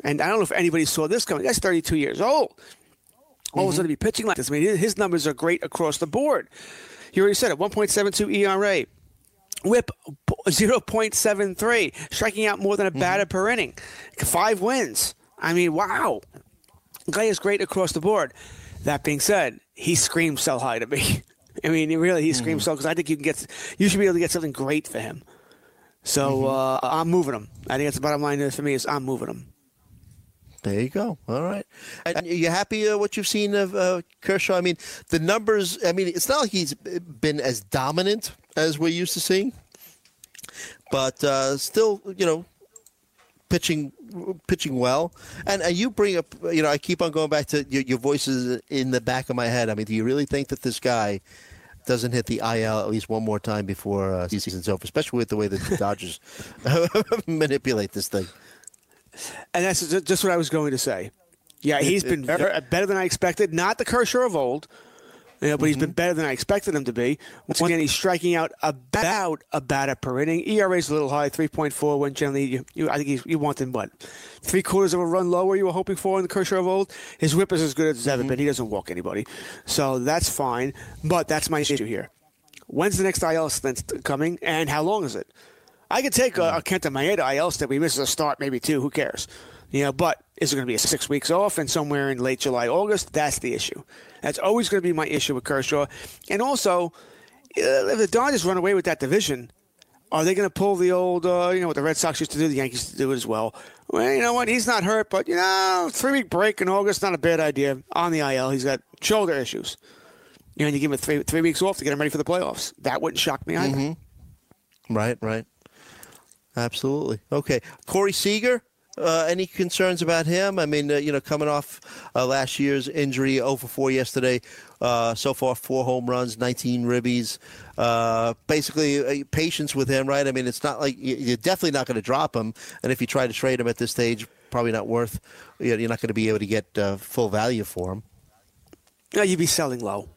Speaker 4: and I don't know if anybody saw this coming. That's 32 years old.
Speaker 3: Mm-hmm.
Speaker 4: of a sudden, to be pitching like this. I mean, his- his numbers are great across the board. You already said it. 1.72 ERA. Whip 0.73, striking out more than a
Speaker 3: Mm-hmm.
Speaker 4: batter per inning. Five wins. I mean, wow. Guy is great across the board. That being said, he screams sell high to me. I mean, really, he screams
Speaker 3: Mm-hmm.
Speaker 4: sell because I think you can get, you should be able to get something great for him. So
Speaker 3: Mm-hmm.
Speaker 4: uh, I'm moving him. I think that's the bottom line for me is I'm moving him.
Speaker 3: There you go. All right. And you happy uh, what you've seen of uh, Kershaw? I mean, the numbers. I mean, it's not like he's been as dominant as we're used to seeing, but uh, still, you know, pitching pitching well. And uh, you bring up, you know, I keep on going back to your, your voices in the back of my head. I mean, do you really think that this guy? Doesn't hit the IL at least one more time before uh, season's over, especially with the way that the Dodgers manipulate this thing.
Speaker 4: And that's just what I was going to say. Yeah, he's been ver- better than I expected. Not the Kershaw of old, you know, but he's been better than I expected him to be. Once again, he's striking out about a batter per inning. ERA is a little high, 3.4, when generally you, you I think he's, you want him, what, three quarters of a run lower you were hoping for in the Kershaw of old? His whip is as good as it's ever been. He doesn't walk anybody. So that's fine. But that's my issue here. When's the next IL stint coming, and how long is it? I could take a, a Kenta Maeda IL stint. We misses a start, maybe two. Who cares? You know, but is it going to be a six weeks off and somewhere in late July, August? That's the issue. That's always going to be my issue with Kershaw. And also, uh, if the Dodgers run away with that division, are they going to pull the old, uh, you know, what the Red Sox used to do, the Yankees to do it as well? Well, you know what? He's not hurt, but, you know, three week break in August, not a bad idea. On the IL, he's got shoulder issues. You know, and you give him three, three weeks off to get him ready for the playoffs. That wouldn't shock me either.
Speaker 3: Right, right. Absolutely. Okay. Corey Seager, uh, any concerns about him? I mean, uh, you know, coming off uh, last year's injury, 0 for 4 yesterday. Uh, so far, four home runs, 19 ribbies. Uh, basically, uh, patience with him, right? I mean, it's not like you- you're definitely not going to drop him. And if you try to trade him at this stage, probably not worth, you're not going to be able to get full value for him.
Speaker 4: Yeah, you'd be selling low.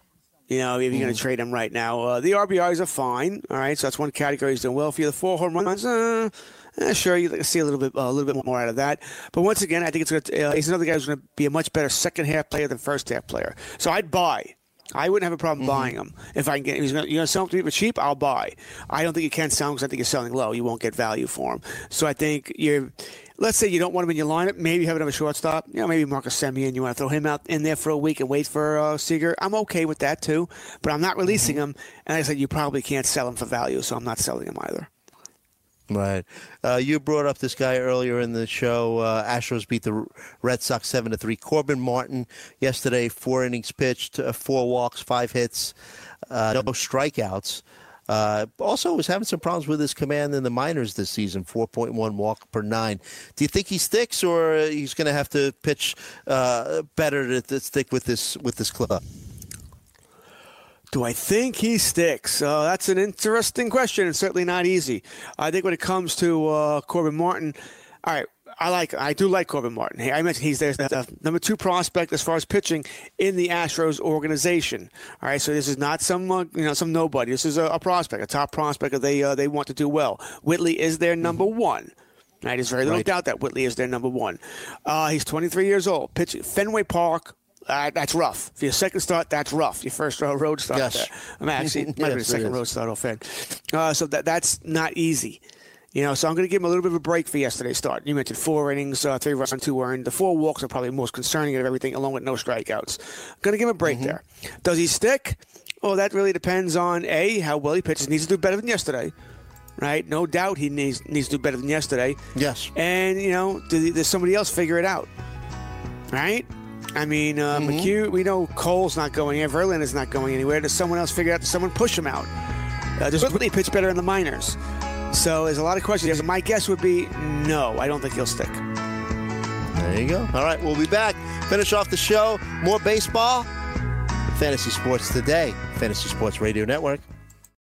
Speaker 4: You know, if you're going to trade him right now, uh, the RBIs are fine. All right, so that's one category he's doing well for you. The four home runs, uh, eh, sure, you see a little bit, uh, a little bit more out of that. But once again, I think it's going to, uh, he's another guy who's going to be a much better second half player than first half player. So I'd buy. I wouldn't have a problem buying him if I can get. If he's going to, you're going to sell him to me for cheap. I'll buy. I don't think you can sell him because I think you're selling low. You won't get value for him. So I think you're. Let's say you don't want him in your lineup, maybe you have another shortstop. You know, maybe Marcus Semien, you want to throw him out in there for a week and wait for uh, Seager. I'm okay with that too, but I'm not releasing him. And like I said, you probably can't sell him for value, so I'm not selling him either.
Speaker 3: Right. Uh, you brought up this guy earlier in the show. Uh, Astros beat the Red Sox seven to three. Corbin Martin yesterday, four innings pitched, uh, four walks, five hits, uh, no strikeouts. Uh, also, was having some problems with his command in the minors this season, 4.1 walk per nine. Do you think he sticks, or he's going to have to pitch uh, better to, to stick with this with this club?
Speaker 4: Do I think he sticks? Uh, that's an interesting question and certainly not easy. I think when it comes to uh, Corbin Martin, all right, I like I do like Corbin Martin. Hey, I mentioned he's their the number two prospect as far as pitching in the Astros organization. All right, so this is not some uh, you know some nobody. This is a, a prospect, a top prospect that they uh, they want to do well. Whitley is their number mm-hmm. one. Right, there's very little right. doubt that Whitley is their number one. Uh, he's 23 years old. Pitching Fenway Park, uh, that's rough. For your second start, that's rough. Your first uh, road start there. I'm actually might yes, be the second road start offhand. Uh, so that that's not easy. You know, so I'm going to give him a little bit of a break for yesterday's start. You mentioned four innings, uh, three runs, on two earned. The four walks are probably most concerning of everything, along with no strikeouts. I'm going to give him a break mm-hmm. there. Does he stick? Well, that really depends on a how well he pitches. He needs to do better than yesterday, right? No doubt he needs needs to do better than yesterday.
Speaker 3: Yes.
Speaker 4: And you know, does somebody else figure it out? Right? I mean, uh, mm-hmm. McHugh, we know Cole's not going anywhere. Verlander is not going anywhere. Does someone else figure out? Does someone push him out? Uh, does Whitley pitch better in the minors? So there's a lot of questions. My guess would be no. I don't think he'll stick.
Speaker 3: There you go. All right, we'll be back. Finish off the show. More baseball. Fantasy Sports Today. Fantasy Sports Radio Network.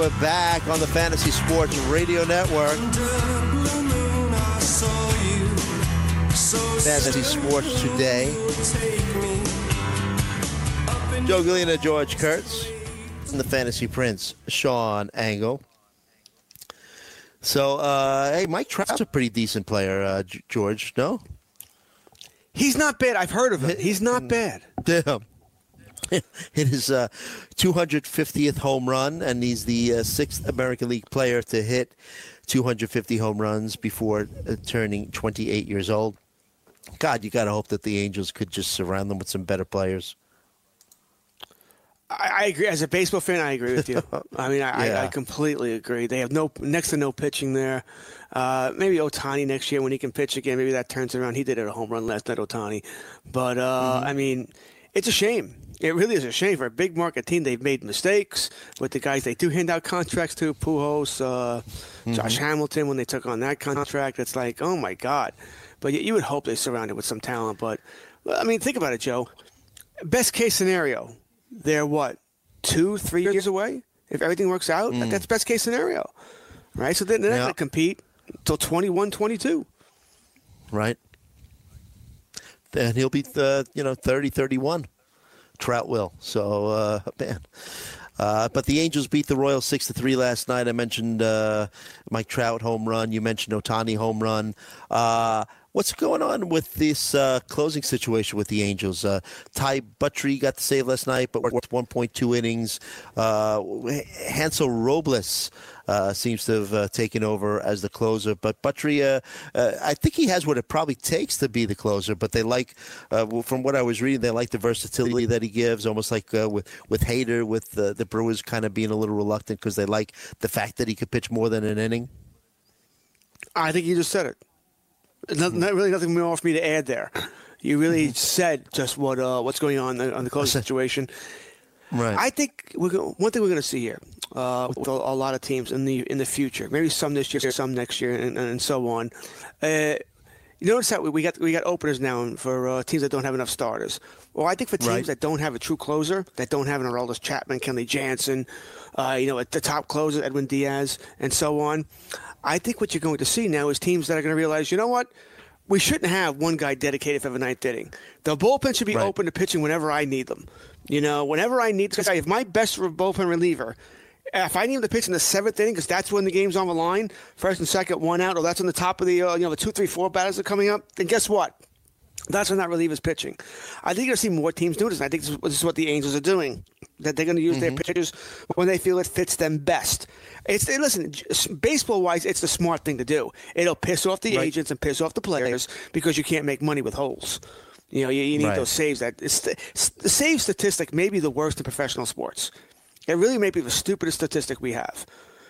Speaker 3: We're back on the Fantasy Sports Radio Network. Fantasy Sports Today. Joe Galena, George Kurtz, and the Fantasy Prince, Sean Angle. So, uh, hey, Mike Trout's a pretty decent player, uh, George, no?
Speaker 4: He's not bad. I've heard of him. He's not bad.
Speaker 3: Damn. hit his uh, 250th home run, and he's the uh, sixth American League player to hit 250 home runs before uh, turning 28 years old. God, you got to hope that the Angels could just surround them with some better players.
Speaker 4: I, I agree. As a baseball fan, I agree with you. I mean, I, yeah. I, I, completely agree. They have no next to no pitching there. Uh, maybe Ohtani next year when he can pitch again. Maybe that turns around. He did it a home run last night, Ohtani. But uh, mm-hmm. I mean, it's a shame it really is a shame for a big market team. They've made mistakes with the guys they do hand out contracts to, Pujols, uh, mm-hmm. Josh Hamilton, when they took on that contract. It's like, oh my God. But you would hope they surrounded with some talent. But, I mean, think about it, Joe. Best case scenario, they're what, two, three years away? If everything works out, mm. that's best case scenario. Right? So then they're not going to compete until 21, 22.
Speaker 3: Right. Then he'll be, the, you know, 30, 31. Trout will. So, uh, man. Uh, but the Angels beat the Royals six to three last night. I mentioned uh, Mike Trout home run. You mentioned Ohtani home run. Uh, what's going on with this uh, closing situation with the Angels? Uh, Ty Buttrey got the save last night, but worked 1.2 innings. Uh, Hansel Robles uh, seems to have uh, taken over as the closer. But Buttrey, uh, I think he has what it probably takes to be the closer. But they like, from what I was reading, they like the versatility that he gives, almost like with with Hader, with the Brewers kind of being a little reluctant because they like the fact that he could pitch more than an inning.
Speaker 4: I think you just said it. Not, not really nothing more for me to add there. You really mm-hmm. said just what uh, what's going on on the closing situation.
Speaker 3: Right.
Speaker 4: I think we're one thing we're going to see here uh, with a, a, lot of teams in the in the future. Maybe some this year, some next year, and, and so on. Uh, you notice that we got we got openers now for uh, teams that don't have enough starters. Well, I think for teams right. that don't have a true closer, that don't have an Aroldis Chapman, Kenley Jansen, uh, you know, at the top closer, Edwin Diaz, and so on. I think what you're going to see now is teams that are going to realize, you know what, we shouldn't have one guy dedicated for the ninth inning. The bullpen should be right. open to pitching whenever I need them. You know, whenever I need, because if my best bullpen reliever if I need him to pitch in the seventh inning, because that's when the game's on the line, first and second, one out, or that's on the top of the, uh, you know, the two, three, four batters are coming up, then guess what? That's when that reliever's pitching. I think you're going to see more teams do this, I think this is what the Angels are doing. That they're going to use mm-hmm. their pitchers when they feel it fits them best. It's listen, baseball wise, it's the smart thing to do. It'll piss off the right. agents and piss off the players because you can't make money with holes. You know, you, you need right. those saves. That it's the, the save statistic may be the worst in professional sports. It really may be the stupidest statistic we have.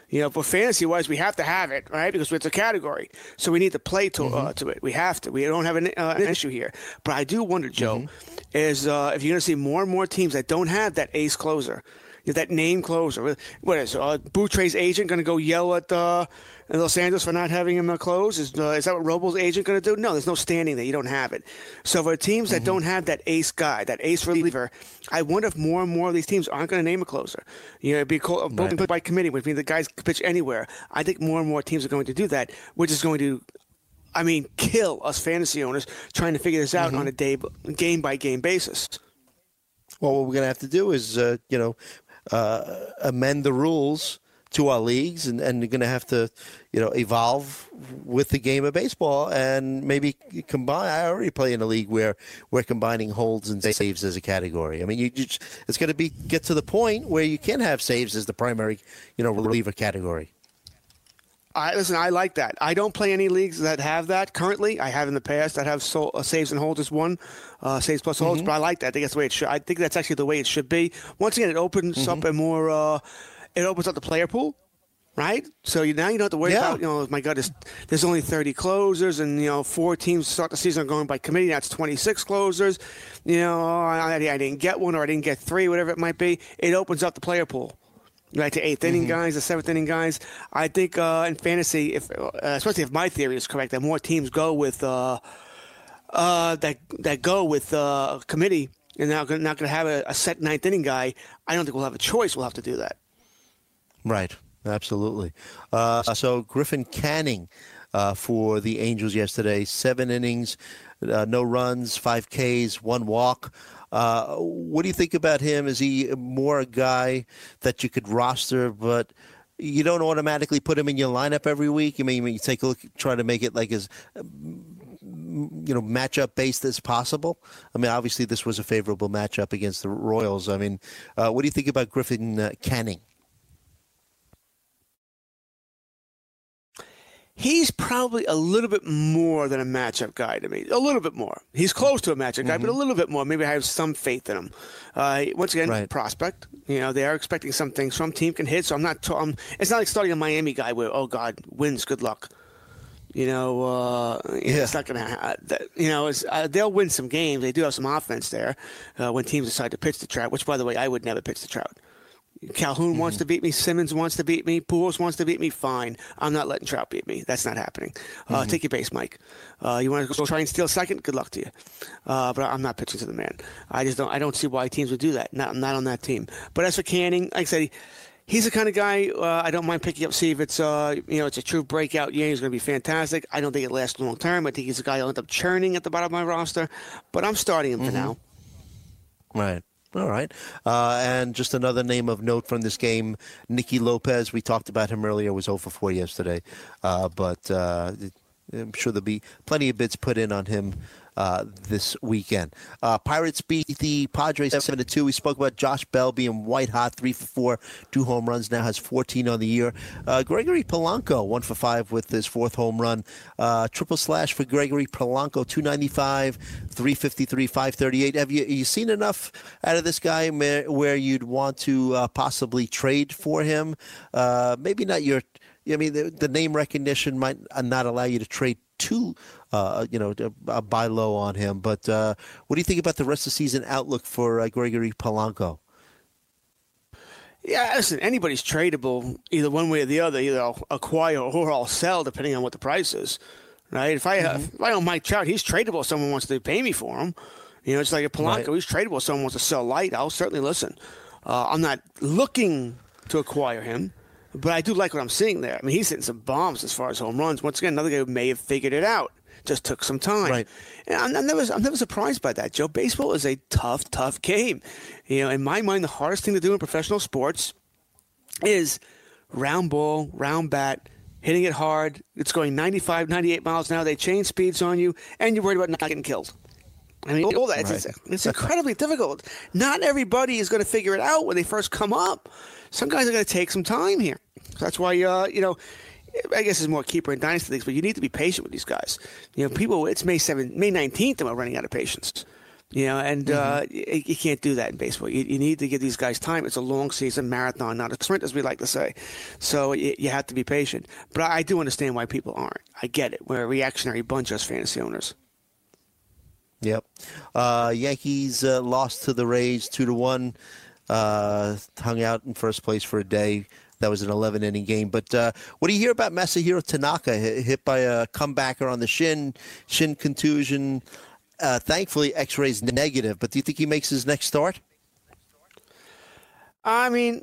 Speaker 4: You know, for fantasy wise, we have to have it, right? Because it's a category. So we need to play to, uh, mm-hmm. uh, to it. We have to. We don't have an, uh, an issue here. But I do wonder, Joe, mm-hmm. is uh, if you're going to see more and more teams that don't have that ace closer, that name closer. What is uh, Buttrey's agent going to go yell at uh, Los Angeles for not having him uh, close? Is, uh, is that what Robles' agent going to do? No, there's no standing there. You don't have it. So for teams that mm-hmm. don't have that ace guy, that ace reliever, I wonder if more and more of these teams aren't going to name a closer. You know, it'd be called, uh, right. by committee, which means the guys pitch anywhere. I think more and more teams are going to do that, which is going to I mean, kill us fantasy owners trying to figure this out mm-hmm. on a day, game by game basis.
Speaker 3: Well, what we're going to have to do is, uh, you know, uh, amend the rules to our leagues and, and you're going to have to, you know, evolve with the game of baseball and maybe combine. I already play in a league where we're combining holds and saves as a category. I mean, you just, it's going to be get to the point where you can have saves as the primary, you know, reliever category.
Speaker 4: I listen. I like that. I don't play any leagues that have that currently. I have in the past that have so, uh, saves and holds as one, uh, saves plus holds. Mm-hmm. But I like that. I think that's the way it should. I think that's actually the way it should be. Once again, it opens mm-hmm. up a more. Uh, it opens up the player pool, right? So you, now you don't have to worry yeah. about. You know, my God, there's, there's only 30 closers, and you know, four teams start the season going by committee. That's 26 closers. You know, I, I didn't get one, or I didn't get three, whatever it might be. It opens up the player pool like the 8th inning mm-hmm. guys, the seventh inning guys. I think uh, in fantasy, if uh, especially if my theory is correct, that more teams go with uh, uh, that that go with uh, committee and now not going to have a, a, set ninth inning guy. I don't think we'll have a choice. We'll have to do that.
Speaker 3: Right. Absolutely. Uh, so Griffin Canning for the Angels yesterday, seven innings, no runs, five Ks, one walk. Uh, what do you think about him? Is he more a guy that you could roster, but you don't automatically put him in your lineup every week? I mean, you take a look, try to make it like as you know matchup based as possible. I mean, obviously this was a favorable matchup against the Royals. I mean, uh, what do you think about Griffin uh, Canning?
Speaker 4: He's probably a little bit more than a matchup guy to me. A little bit more. He's close to a matchup guy, mm-hmm. but a mm-hmm. little bit more. Maybe I have some faith in him. Uh, once again, right. prospect. You know, they are expecting some things from team can hit. So I'm not. T- I'm, it's not like starting a Miami guy where oh God wins. Good luck. You know, uh, yeah. it's not going to. Ha- you know, uh, they'll win some games. They do have some offense there uh, when teams decide to pitch the Trout. Which, by the way, I would never pitch the Trout. Calhoun mm-hmm. wants to beat me. Simmons wants to beat me. Pujols wants to beat me. Fine. I'm not letting Trout beat me. That's not happening. Uh, mm-hmm. Take your base, Mike. Uh, you want to go try and steal second? Good luck to you. Uh, but I'm not pitching to the man. I just don't. I don't see why teams would do that. Not not on that team. But as for Canning, like I said, he's the kind of guy uh, I don't mind picking up. See if it's uh, you know it's a true breakout year. He's going to be fantastic. I don't think it lasts long term. I think he's a guy who'll end up churning at the bottom of my roster. But I'm starting him mm-hmm. for now.
Speaker 3: Right. All right. Uh, and just another name of note from this game, Nicky Lopez. We talked about him earlier. Was over 4 yesterday. Uh, but uh, I'm sure there'll be plenty of bids put in on him uh, this weekend. Uh, Pirates beat the Padres seven to two. We spoke about Josh Bell being white hot, three for four, two home runs. Now has 14 on the year. Uh, Gregory Polanco one for five with his fourth home run. Uh, triple slash for Gregory Polanco, 295, 353, 538. Have you you seen enough out of this guy where you'd want to uh, possibly trade for him? Uh, maybe not your. I mean, the, the name recognition might not allow you to trade too uh, you know, uh, buy low on him. But uh, what do you think about the rest of the season outlook for uh, Gregory Polanco?
Speaker 4: Yeah, listen, anybody's tradable, either one way or the other. Either I'll acquire or I'll sell, depending on what the price is. Right? If I mm-hmm. if I own Mike Trout, he's tradable. If someone wants to pay me for him, you know, it's like a Polanco. Right. He's tradable. If someone wants to sell light, I'll certainly listen. Uh, I'm not looking to acquire him, but I do like what I'm seeing there. I mean, he's hitting some bombs as far as home runs. Once again, another guy who may have figured it out. Just took some time.
Speaker 3: Right.
Speaker 4: And I'm, I'm, never, I'm never surprised by that, Joe. Baseball is a tough, tough game. You know, in my mind, the hardest thing to do in professional sports is round ball, round bat, hitting it hard. It's going 95, 98 miles an hour. They change speeds on you, and you're worried about not getting killed. I mean, all that. Right. It's, it's incredibly difficult. Not everybody is going to figure it out when they first come up. Some guys are going to take some time here. That's why, uh, you know, I guess it's more keeper and dynasty leagues, but you need to be patient with these guys. You know, people. It's May seventh, May nineteenth, and we're running out of patience. You know, and uh, mm-hmm. uh, you, you, can't do that in baseball. You, you, need to give these guys time. It's a long season marathon, not a sprint, as we like to say. So you, you have to be patient. But I, I, do understand why people aren't. I get it. We're a reactionary bunch as fantasy owners.
Speaker 3: Yep. Uh, Yankees uh, lost to the Rays two to one. Uh, hung out in first place for a day. That was an 11 inning game. But uh, what do you hear about Masahiro Tanaka hit by a comebacker on the shin, shin contusion? Uh, thankfully, X-rays negative. But do you think he makes his next start?
Speaker 4: I mean,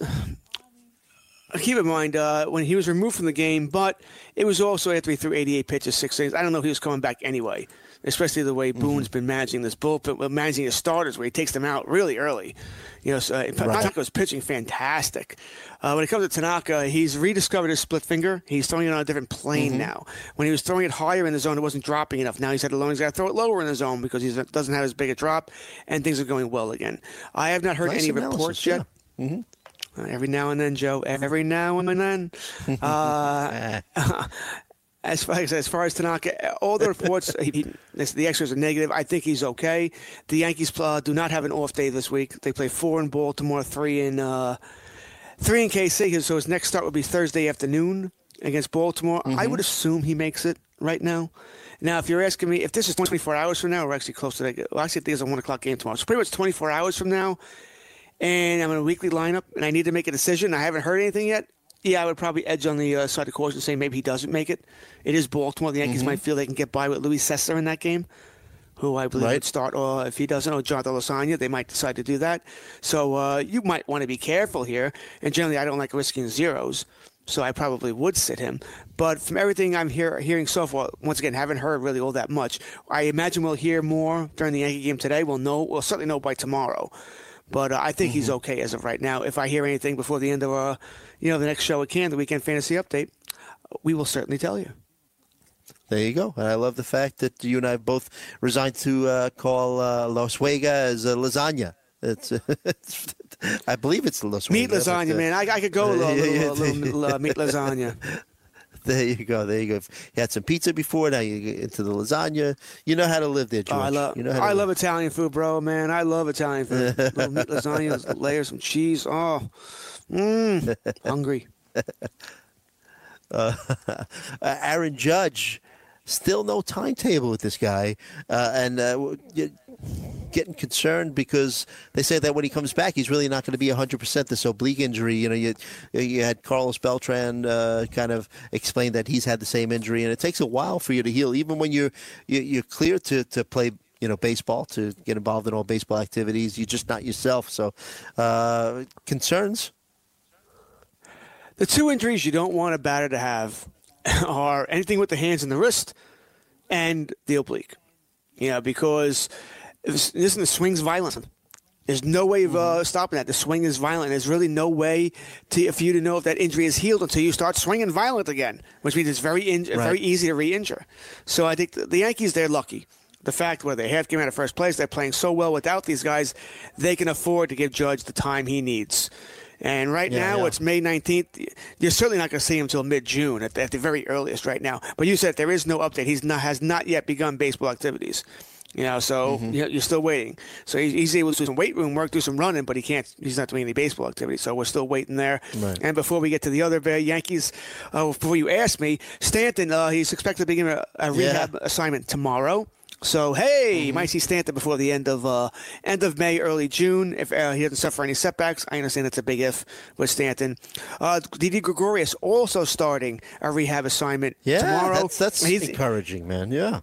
Speaker 4: keep in mind uh, when he was removed from the game, but it was also after he threw 88 pitches, six innings. I don't know if he was coming back anyway especially the way Boone's mm-hmm. been managing this bullpen, managing his starters, where he takes them out really early. You know, so, uh, right. Tanaka's pitching fantastic. Uh, when it comes to Tanaka, he's rediscovered his split finger. He's throwing it on a different plane mm-hmm. now. When he was throwing it higher in the zone, it wasn't dropping enough. Now he's had to learn he's got to throw it lower in the zone because he doesn't have as big a drop, and things are going well again. I have not heard
Speaker 3: nice
Speaker 4: any
Speaker 3: analysis,
Speaker 4: reports yet.
Speaker 3: Yeah. Mm-hmm.
Speaker 4: Uh, every now and then, Joe. Every now and then. Uh, as far as, as far as Tanaka, all the reports, he, the X-rays are negative. I think he's okay. The Yankees uh, do not have an off day this week. They play four in Baltimore, three in uh, three in KC. So his next start would be Thursday afternoon against Baltimore. Mm-hmm. I would assume he makes it right now. Now, if you're asking me if this is 24 hours from now, we're actually close to that. Well, actually, I think it's a one o'clock game tomorrow. So pretty much 24 hours from now, and I'm in a weekly lineup, and I need to make a decision. I haven't heard anything yet. Yeah, I would probably edge on the uh, side of caution, saying maybe he doesn't make it. It is Baltimore. The Yankees mm-hmm. might feel they can get by with Luis Cessa in that game, who I believe right. would start. Or if he doesn't, or John Lasagna, they might decide to do that. So uh, you might want to be careful here. And generally, I don't like risking zeros, so I probably would sit him. But from everything I'm hear, hearing so far, once again, haven't heard really all that much. I imagine we'll hear more during the Yankee game today. We'll know. We'll certainly know by tomorrow. But uh, I think mm-hmm. he's okay as of right now. If I hear anything before the end of uh, you know the next show we can, the weekend fantasy update, we will certainly tell you.
Speaker 3: There you go. And I love the fact that you and I both resigned to uh, call uh, Las Vegas uh, lasagna. It's, it's, I believe it's Las
Speaker 4: Meat lasagna, but, uh, man. I, I, could go a little, little, little uh, meat lasagna.
Speaker 3: There you go. There you go. You had some pizza before. Now you get into the lasagna. You know how to live there, George. Oh,
Speaker 4: I love.
Speaker 3: You know
Speaker 4: I love Italian food, bro. Man, I love Italian food. Little meat lasagna, layers, some cheese. Oh, mmm, hungry.
Speaker 3: Uh, Aaron Judge, still no timetable with this guy, uh, and uh, getting concerned because they say that when he comes back, he's really not going to be 100% this oblique injury. You know, you, you had Carlos Beltran uh, kind of explain that he's had the same injury, and it takes a while for you to heal, even when you're, you're clear to, to play you know baseball to get involved in all baseball activities you're just not yourself. So uh, concerns?
Speaker 4: The two injuries you don't want a batter to have are anything with the hands and the wrist and the oblique you know because listen, the swing's violent. There's no way of uh, mm-hmm. stopping that. The swing is violent. There's really no way to, for you to know if that injury is healed until you start swinging violent again, which means it's very in, right. very easy to re-injure. So I think the, the Yankees they're lucky. The fact where they have game out of first place, they're playing so well without these guys, they can afford to give Judge the time he needs. And right yeah, now, yeah. it's May 19th. You're certainly not going to see him until mid June at, at, the very earliest right now. But you said there is no update. He's not, has not yet begun baseball activities. You know, so mm-hmm. you're still waiting. So he's able to do some weight room work, do some running, but he can't. He's not doing any baseball activity. So we're still waiting there. Right. And before we get to the other Yankees, uh, before you ask me, Stanton, uh, he's expected to begin a, a rehab yeah. assignment tomorrow. So hey, you might see Stanton before the end of uh, end of May, early June. If uh, he doesn't suffer any setbacks, I understand that's a big if with Stanton. Uh, Didi Gregorius also starting a rehab assignment
Speaker 3: Yeah,
Speaker 4: tomorrow.
Speaker 3: that's that's encouraging, man. Yeah.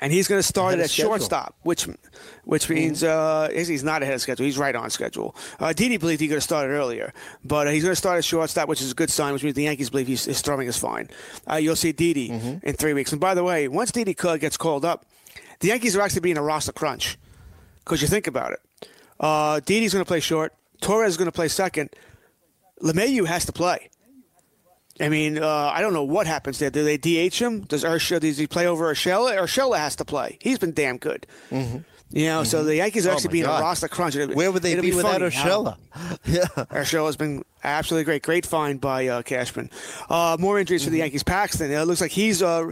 Speaker 4: and he's going to start
Speaker 3: Ahead
Speaker 4: it
Speaker 3: of
Speaker 4: at
Speaker 3: schedule.
Speaker 4: shortstop, which which means uh, he's not ahead of schedule. He's right on schedule. Uh, Didi believed he could have started earlier, but uh, he's going to start at shortstop, which is a good sign, which means the Yankees believe he's, his throwing is fine. Uh, you'll see Didi in three weeks. And by the way, once Didi Cook gets called up, the Yankees are actually being a roster crunch because you think about it. Uh, Didi's going to play short. Torres is going to play second. LeMahieu has to play. I mean, uh, I don't know what happens there. Do they DH him? Does Urshela, does he play over Urshela? Urshela has to play. He's been damn good. You know, so the Yankees are
Speaker 3: Oh,
Speaker 4: actually
Speaker 3: my
Speaker 4: being
Speaker 3: God.
Speaker 4: a roster crunch. It'll-
Speaker 3: Where would they
Speaker 4: it'll
Speaker 3: be, without
Speaker 4: funny
Speaker 3: Urshela? Yeah.
Speaker 4: Urshela has been absolutely great. Great find by uh, Cashman. Uh, more injuries for the Yankees. Paxton, it looks like he's. Uh,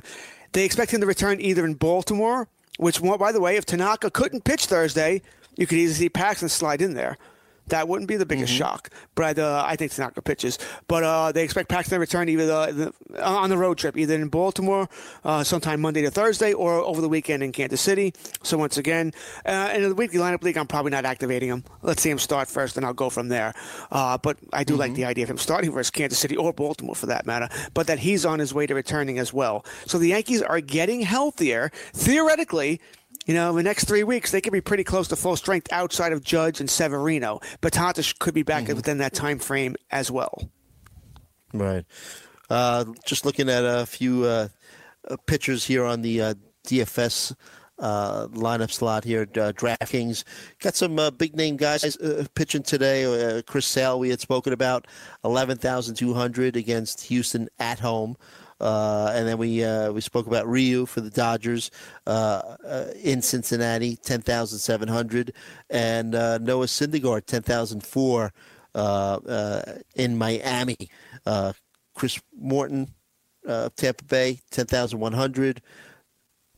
Speaker 4: they expect him to return either in Baltimore, which, by the way, if Tanaka couldn't pitch Thursday, you could easily see Paxton slide in there. That wouldn't be the biggest shock, but uh, I think Tanaka pitches. But uh, they expect Paxton to return either the, the, on the road trip, either in Baltimore, uh, sometime Monday to Thursday, or over the weekend in Kansas City. So once again, uh, in the weekly lineup league, I'm probably not activating him. Let's see him start first, and I'll go from there. Uh, but I do like the idea of him starting versus Kansas City or Baltimore for that matter. But that he's on his way to returning as well. So the Yankees are getting healthier theoretically. You know, in the next three weeks, they could be pretty close to full strength outside of Judge and Severino. But Tatis could be back within that time frame as well.
Speaker 3: Right. Uh, just looking at a few uh, uh, pictures here on the uh, DFS uh, lineup slot here. Uh, DraftKings got some uh, big name guys uh, pitching today. Uh, Chris Sale, we had spoken about, eleven thousand two hundred against Houston at home. Uh, and then we uh, we spoke about Ryu for the Dodgers uh, uh, in Cincinnati, ten thousand seven hundred, and uh, Noah Syndergaard, ten thousand four uh, uh, in Miami. Uh, Chris Morton, uh, Tampa Bay, ten thousand one hundred.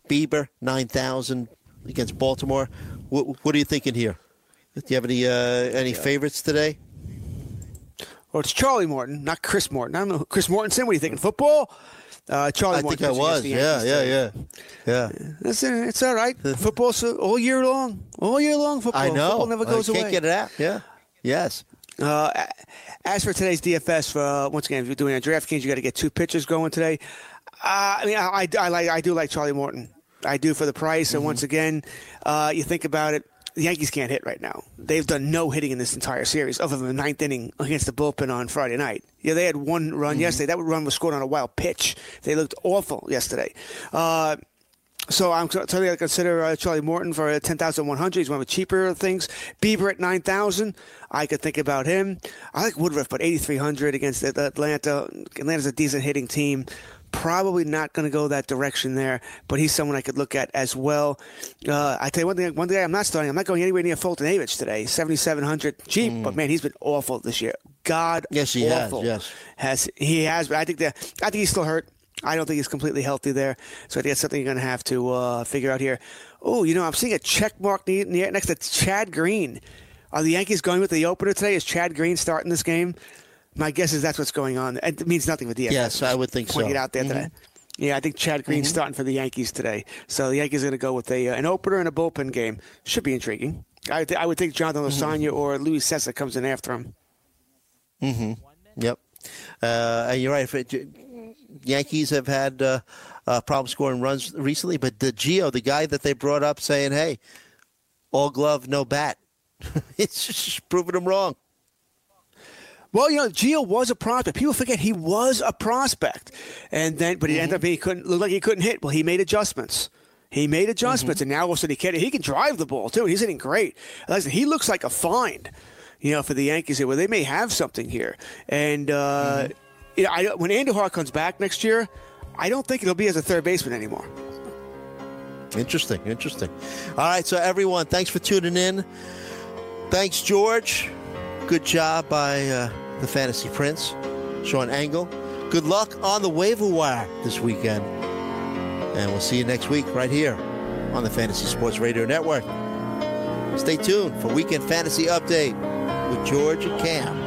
Speaker 3: Bieber, nine thousand against Baltimore. What, what are you thinking here? Do you have any uh, any favorites today?
Speaker 4: Well, it's Charlie Morton, not Chris Morton. I don't know. Chris Mortensen, what are you thinking? Football? Uh, Charlie
Speaker 3: I
Speaker 4: Morton.
Speaker 3: think I
Speaker 4: pitching against
Speaker 3: was.
Speaker 4: the
Speaker 3: Yeah, yeah, yeah, yeah.
Speaker 4: Listen. It's all right. Football's all year long. All year long football.
Speaker 3: I know.
Speaker 4: Football never goes away.
Speaker 3: I can't
Speaker 4: away.
Speaker 3: get it out. Yeah. Yes.
Speaker 4: Uh, as for today's DFS, for uh, once again, if you're doing a DraftKings, you got to get two pitchers going today. Uh, I mean, I, I, I like I do like Charlie Morton. I do for the price. And once again, uh, you think about it, the Yankees can't hit right now. They've done no hitting in this entire series, other than the ninth inning against the bullpen on Friday night. Yeah, they had one run yesterday. That run was scored on a wild pitch. They looked awful yesterday. Uh, so I'm totally to consider uh, Charlie Morton for uh, 10,100. He's one of the cheaper things. Bieber at 9,000. I could think about him. I like Woodruff, but 8,300 against Atlanta. Atlanta's a decent hitting team. Probably not going to go that direction there, but he's someone I could look at as well. Uh, I tell you one thing, one thing I'm not starting. I'm not going anywhere near Foltynewicz today. 7,700 cheap, but man, he's been awful this year. God,
Speaker 3: Yes, he has,
Speaker 4: awful.
Speaker 3: yes.
Speaker 4: has he has. But I think that I think he's still hurt. I don't think he's completely healthy there. So I think that's something you're going to have to uh, figure out here. Oh, you know, I'm seeing a check mark ne- ne- next to Chad Green. Are the Yankees going with the opener today? Is Chad Green starting this game? My guess is that's what's going on. It means nothing for DFS.
Speaker 3: Yes, I would think so.
Speaker 4: it out there today. Yeah, I think Chad Green's starting for the Yankees today. So the Yankees are going to go with a uh, an opener and a bullpen game. Should be intriguing. I, th- I would think Jonathan Lasagna or Luis Cessa comes in after him.
Speaker 3: Yep. Uh, and you're right. If it- Yankees have had uh, uh, problem scoring runs recently, but the Gio, the guy that they brought up saying, hey, all glove, no bat, it's just proving them wrong.
Speaker 4: Well, you know, Gio was a prospect. People forget he was a prospect, and then but he ended up being he couldn't look like he couldn't hit. Well, he made adjustments. He made adjustments, and now all of a sudden he can he can drive the ball too. He's hitting great. He looks like a find, you know, for the Yankees here. Where they may have something here, and uh, you know, I, when Andujar comes back next year, I don't think it'll be as a third baseman anymore.
Speaker 3: Interesting, interesting. All right, so everyone, thanks for tuning in. Thanks, George. Good job by uh, the Fantasy Prince, Sean Engel. Good luck on the waiver wire this weekend. And we'll see you next week right here on the Fantasy Sports Radio Network. Stay tuned for Weekend Fantasy Update with George and Cam.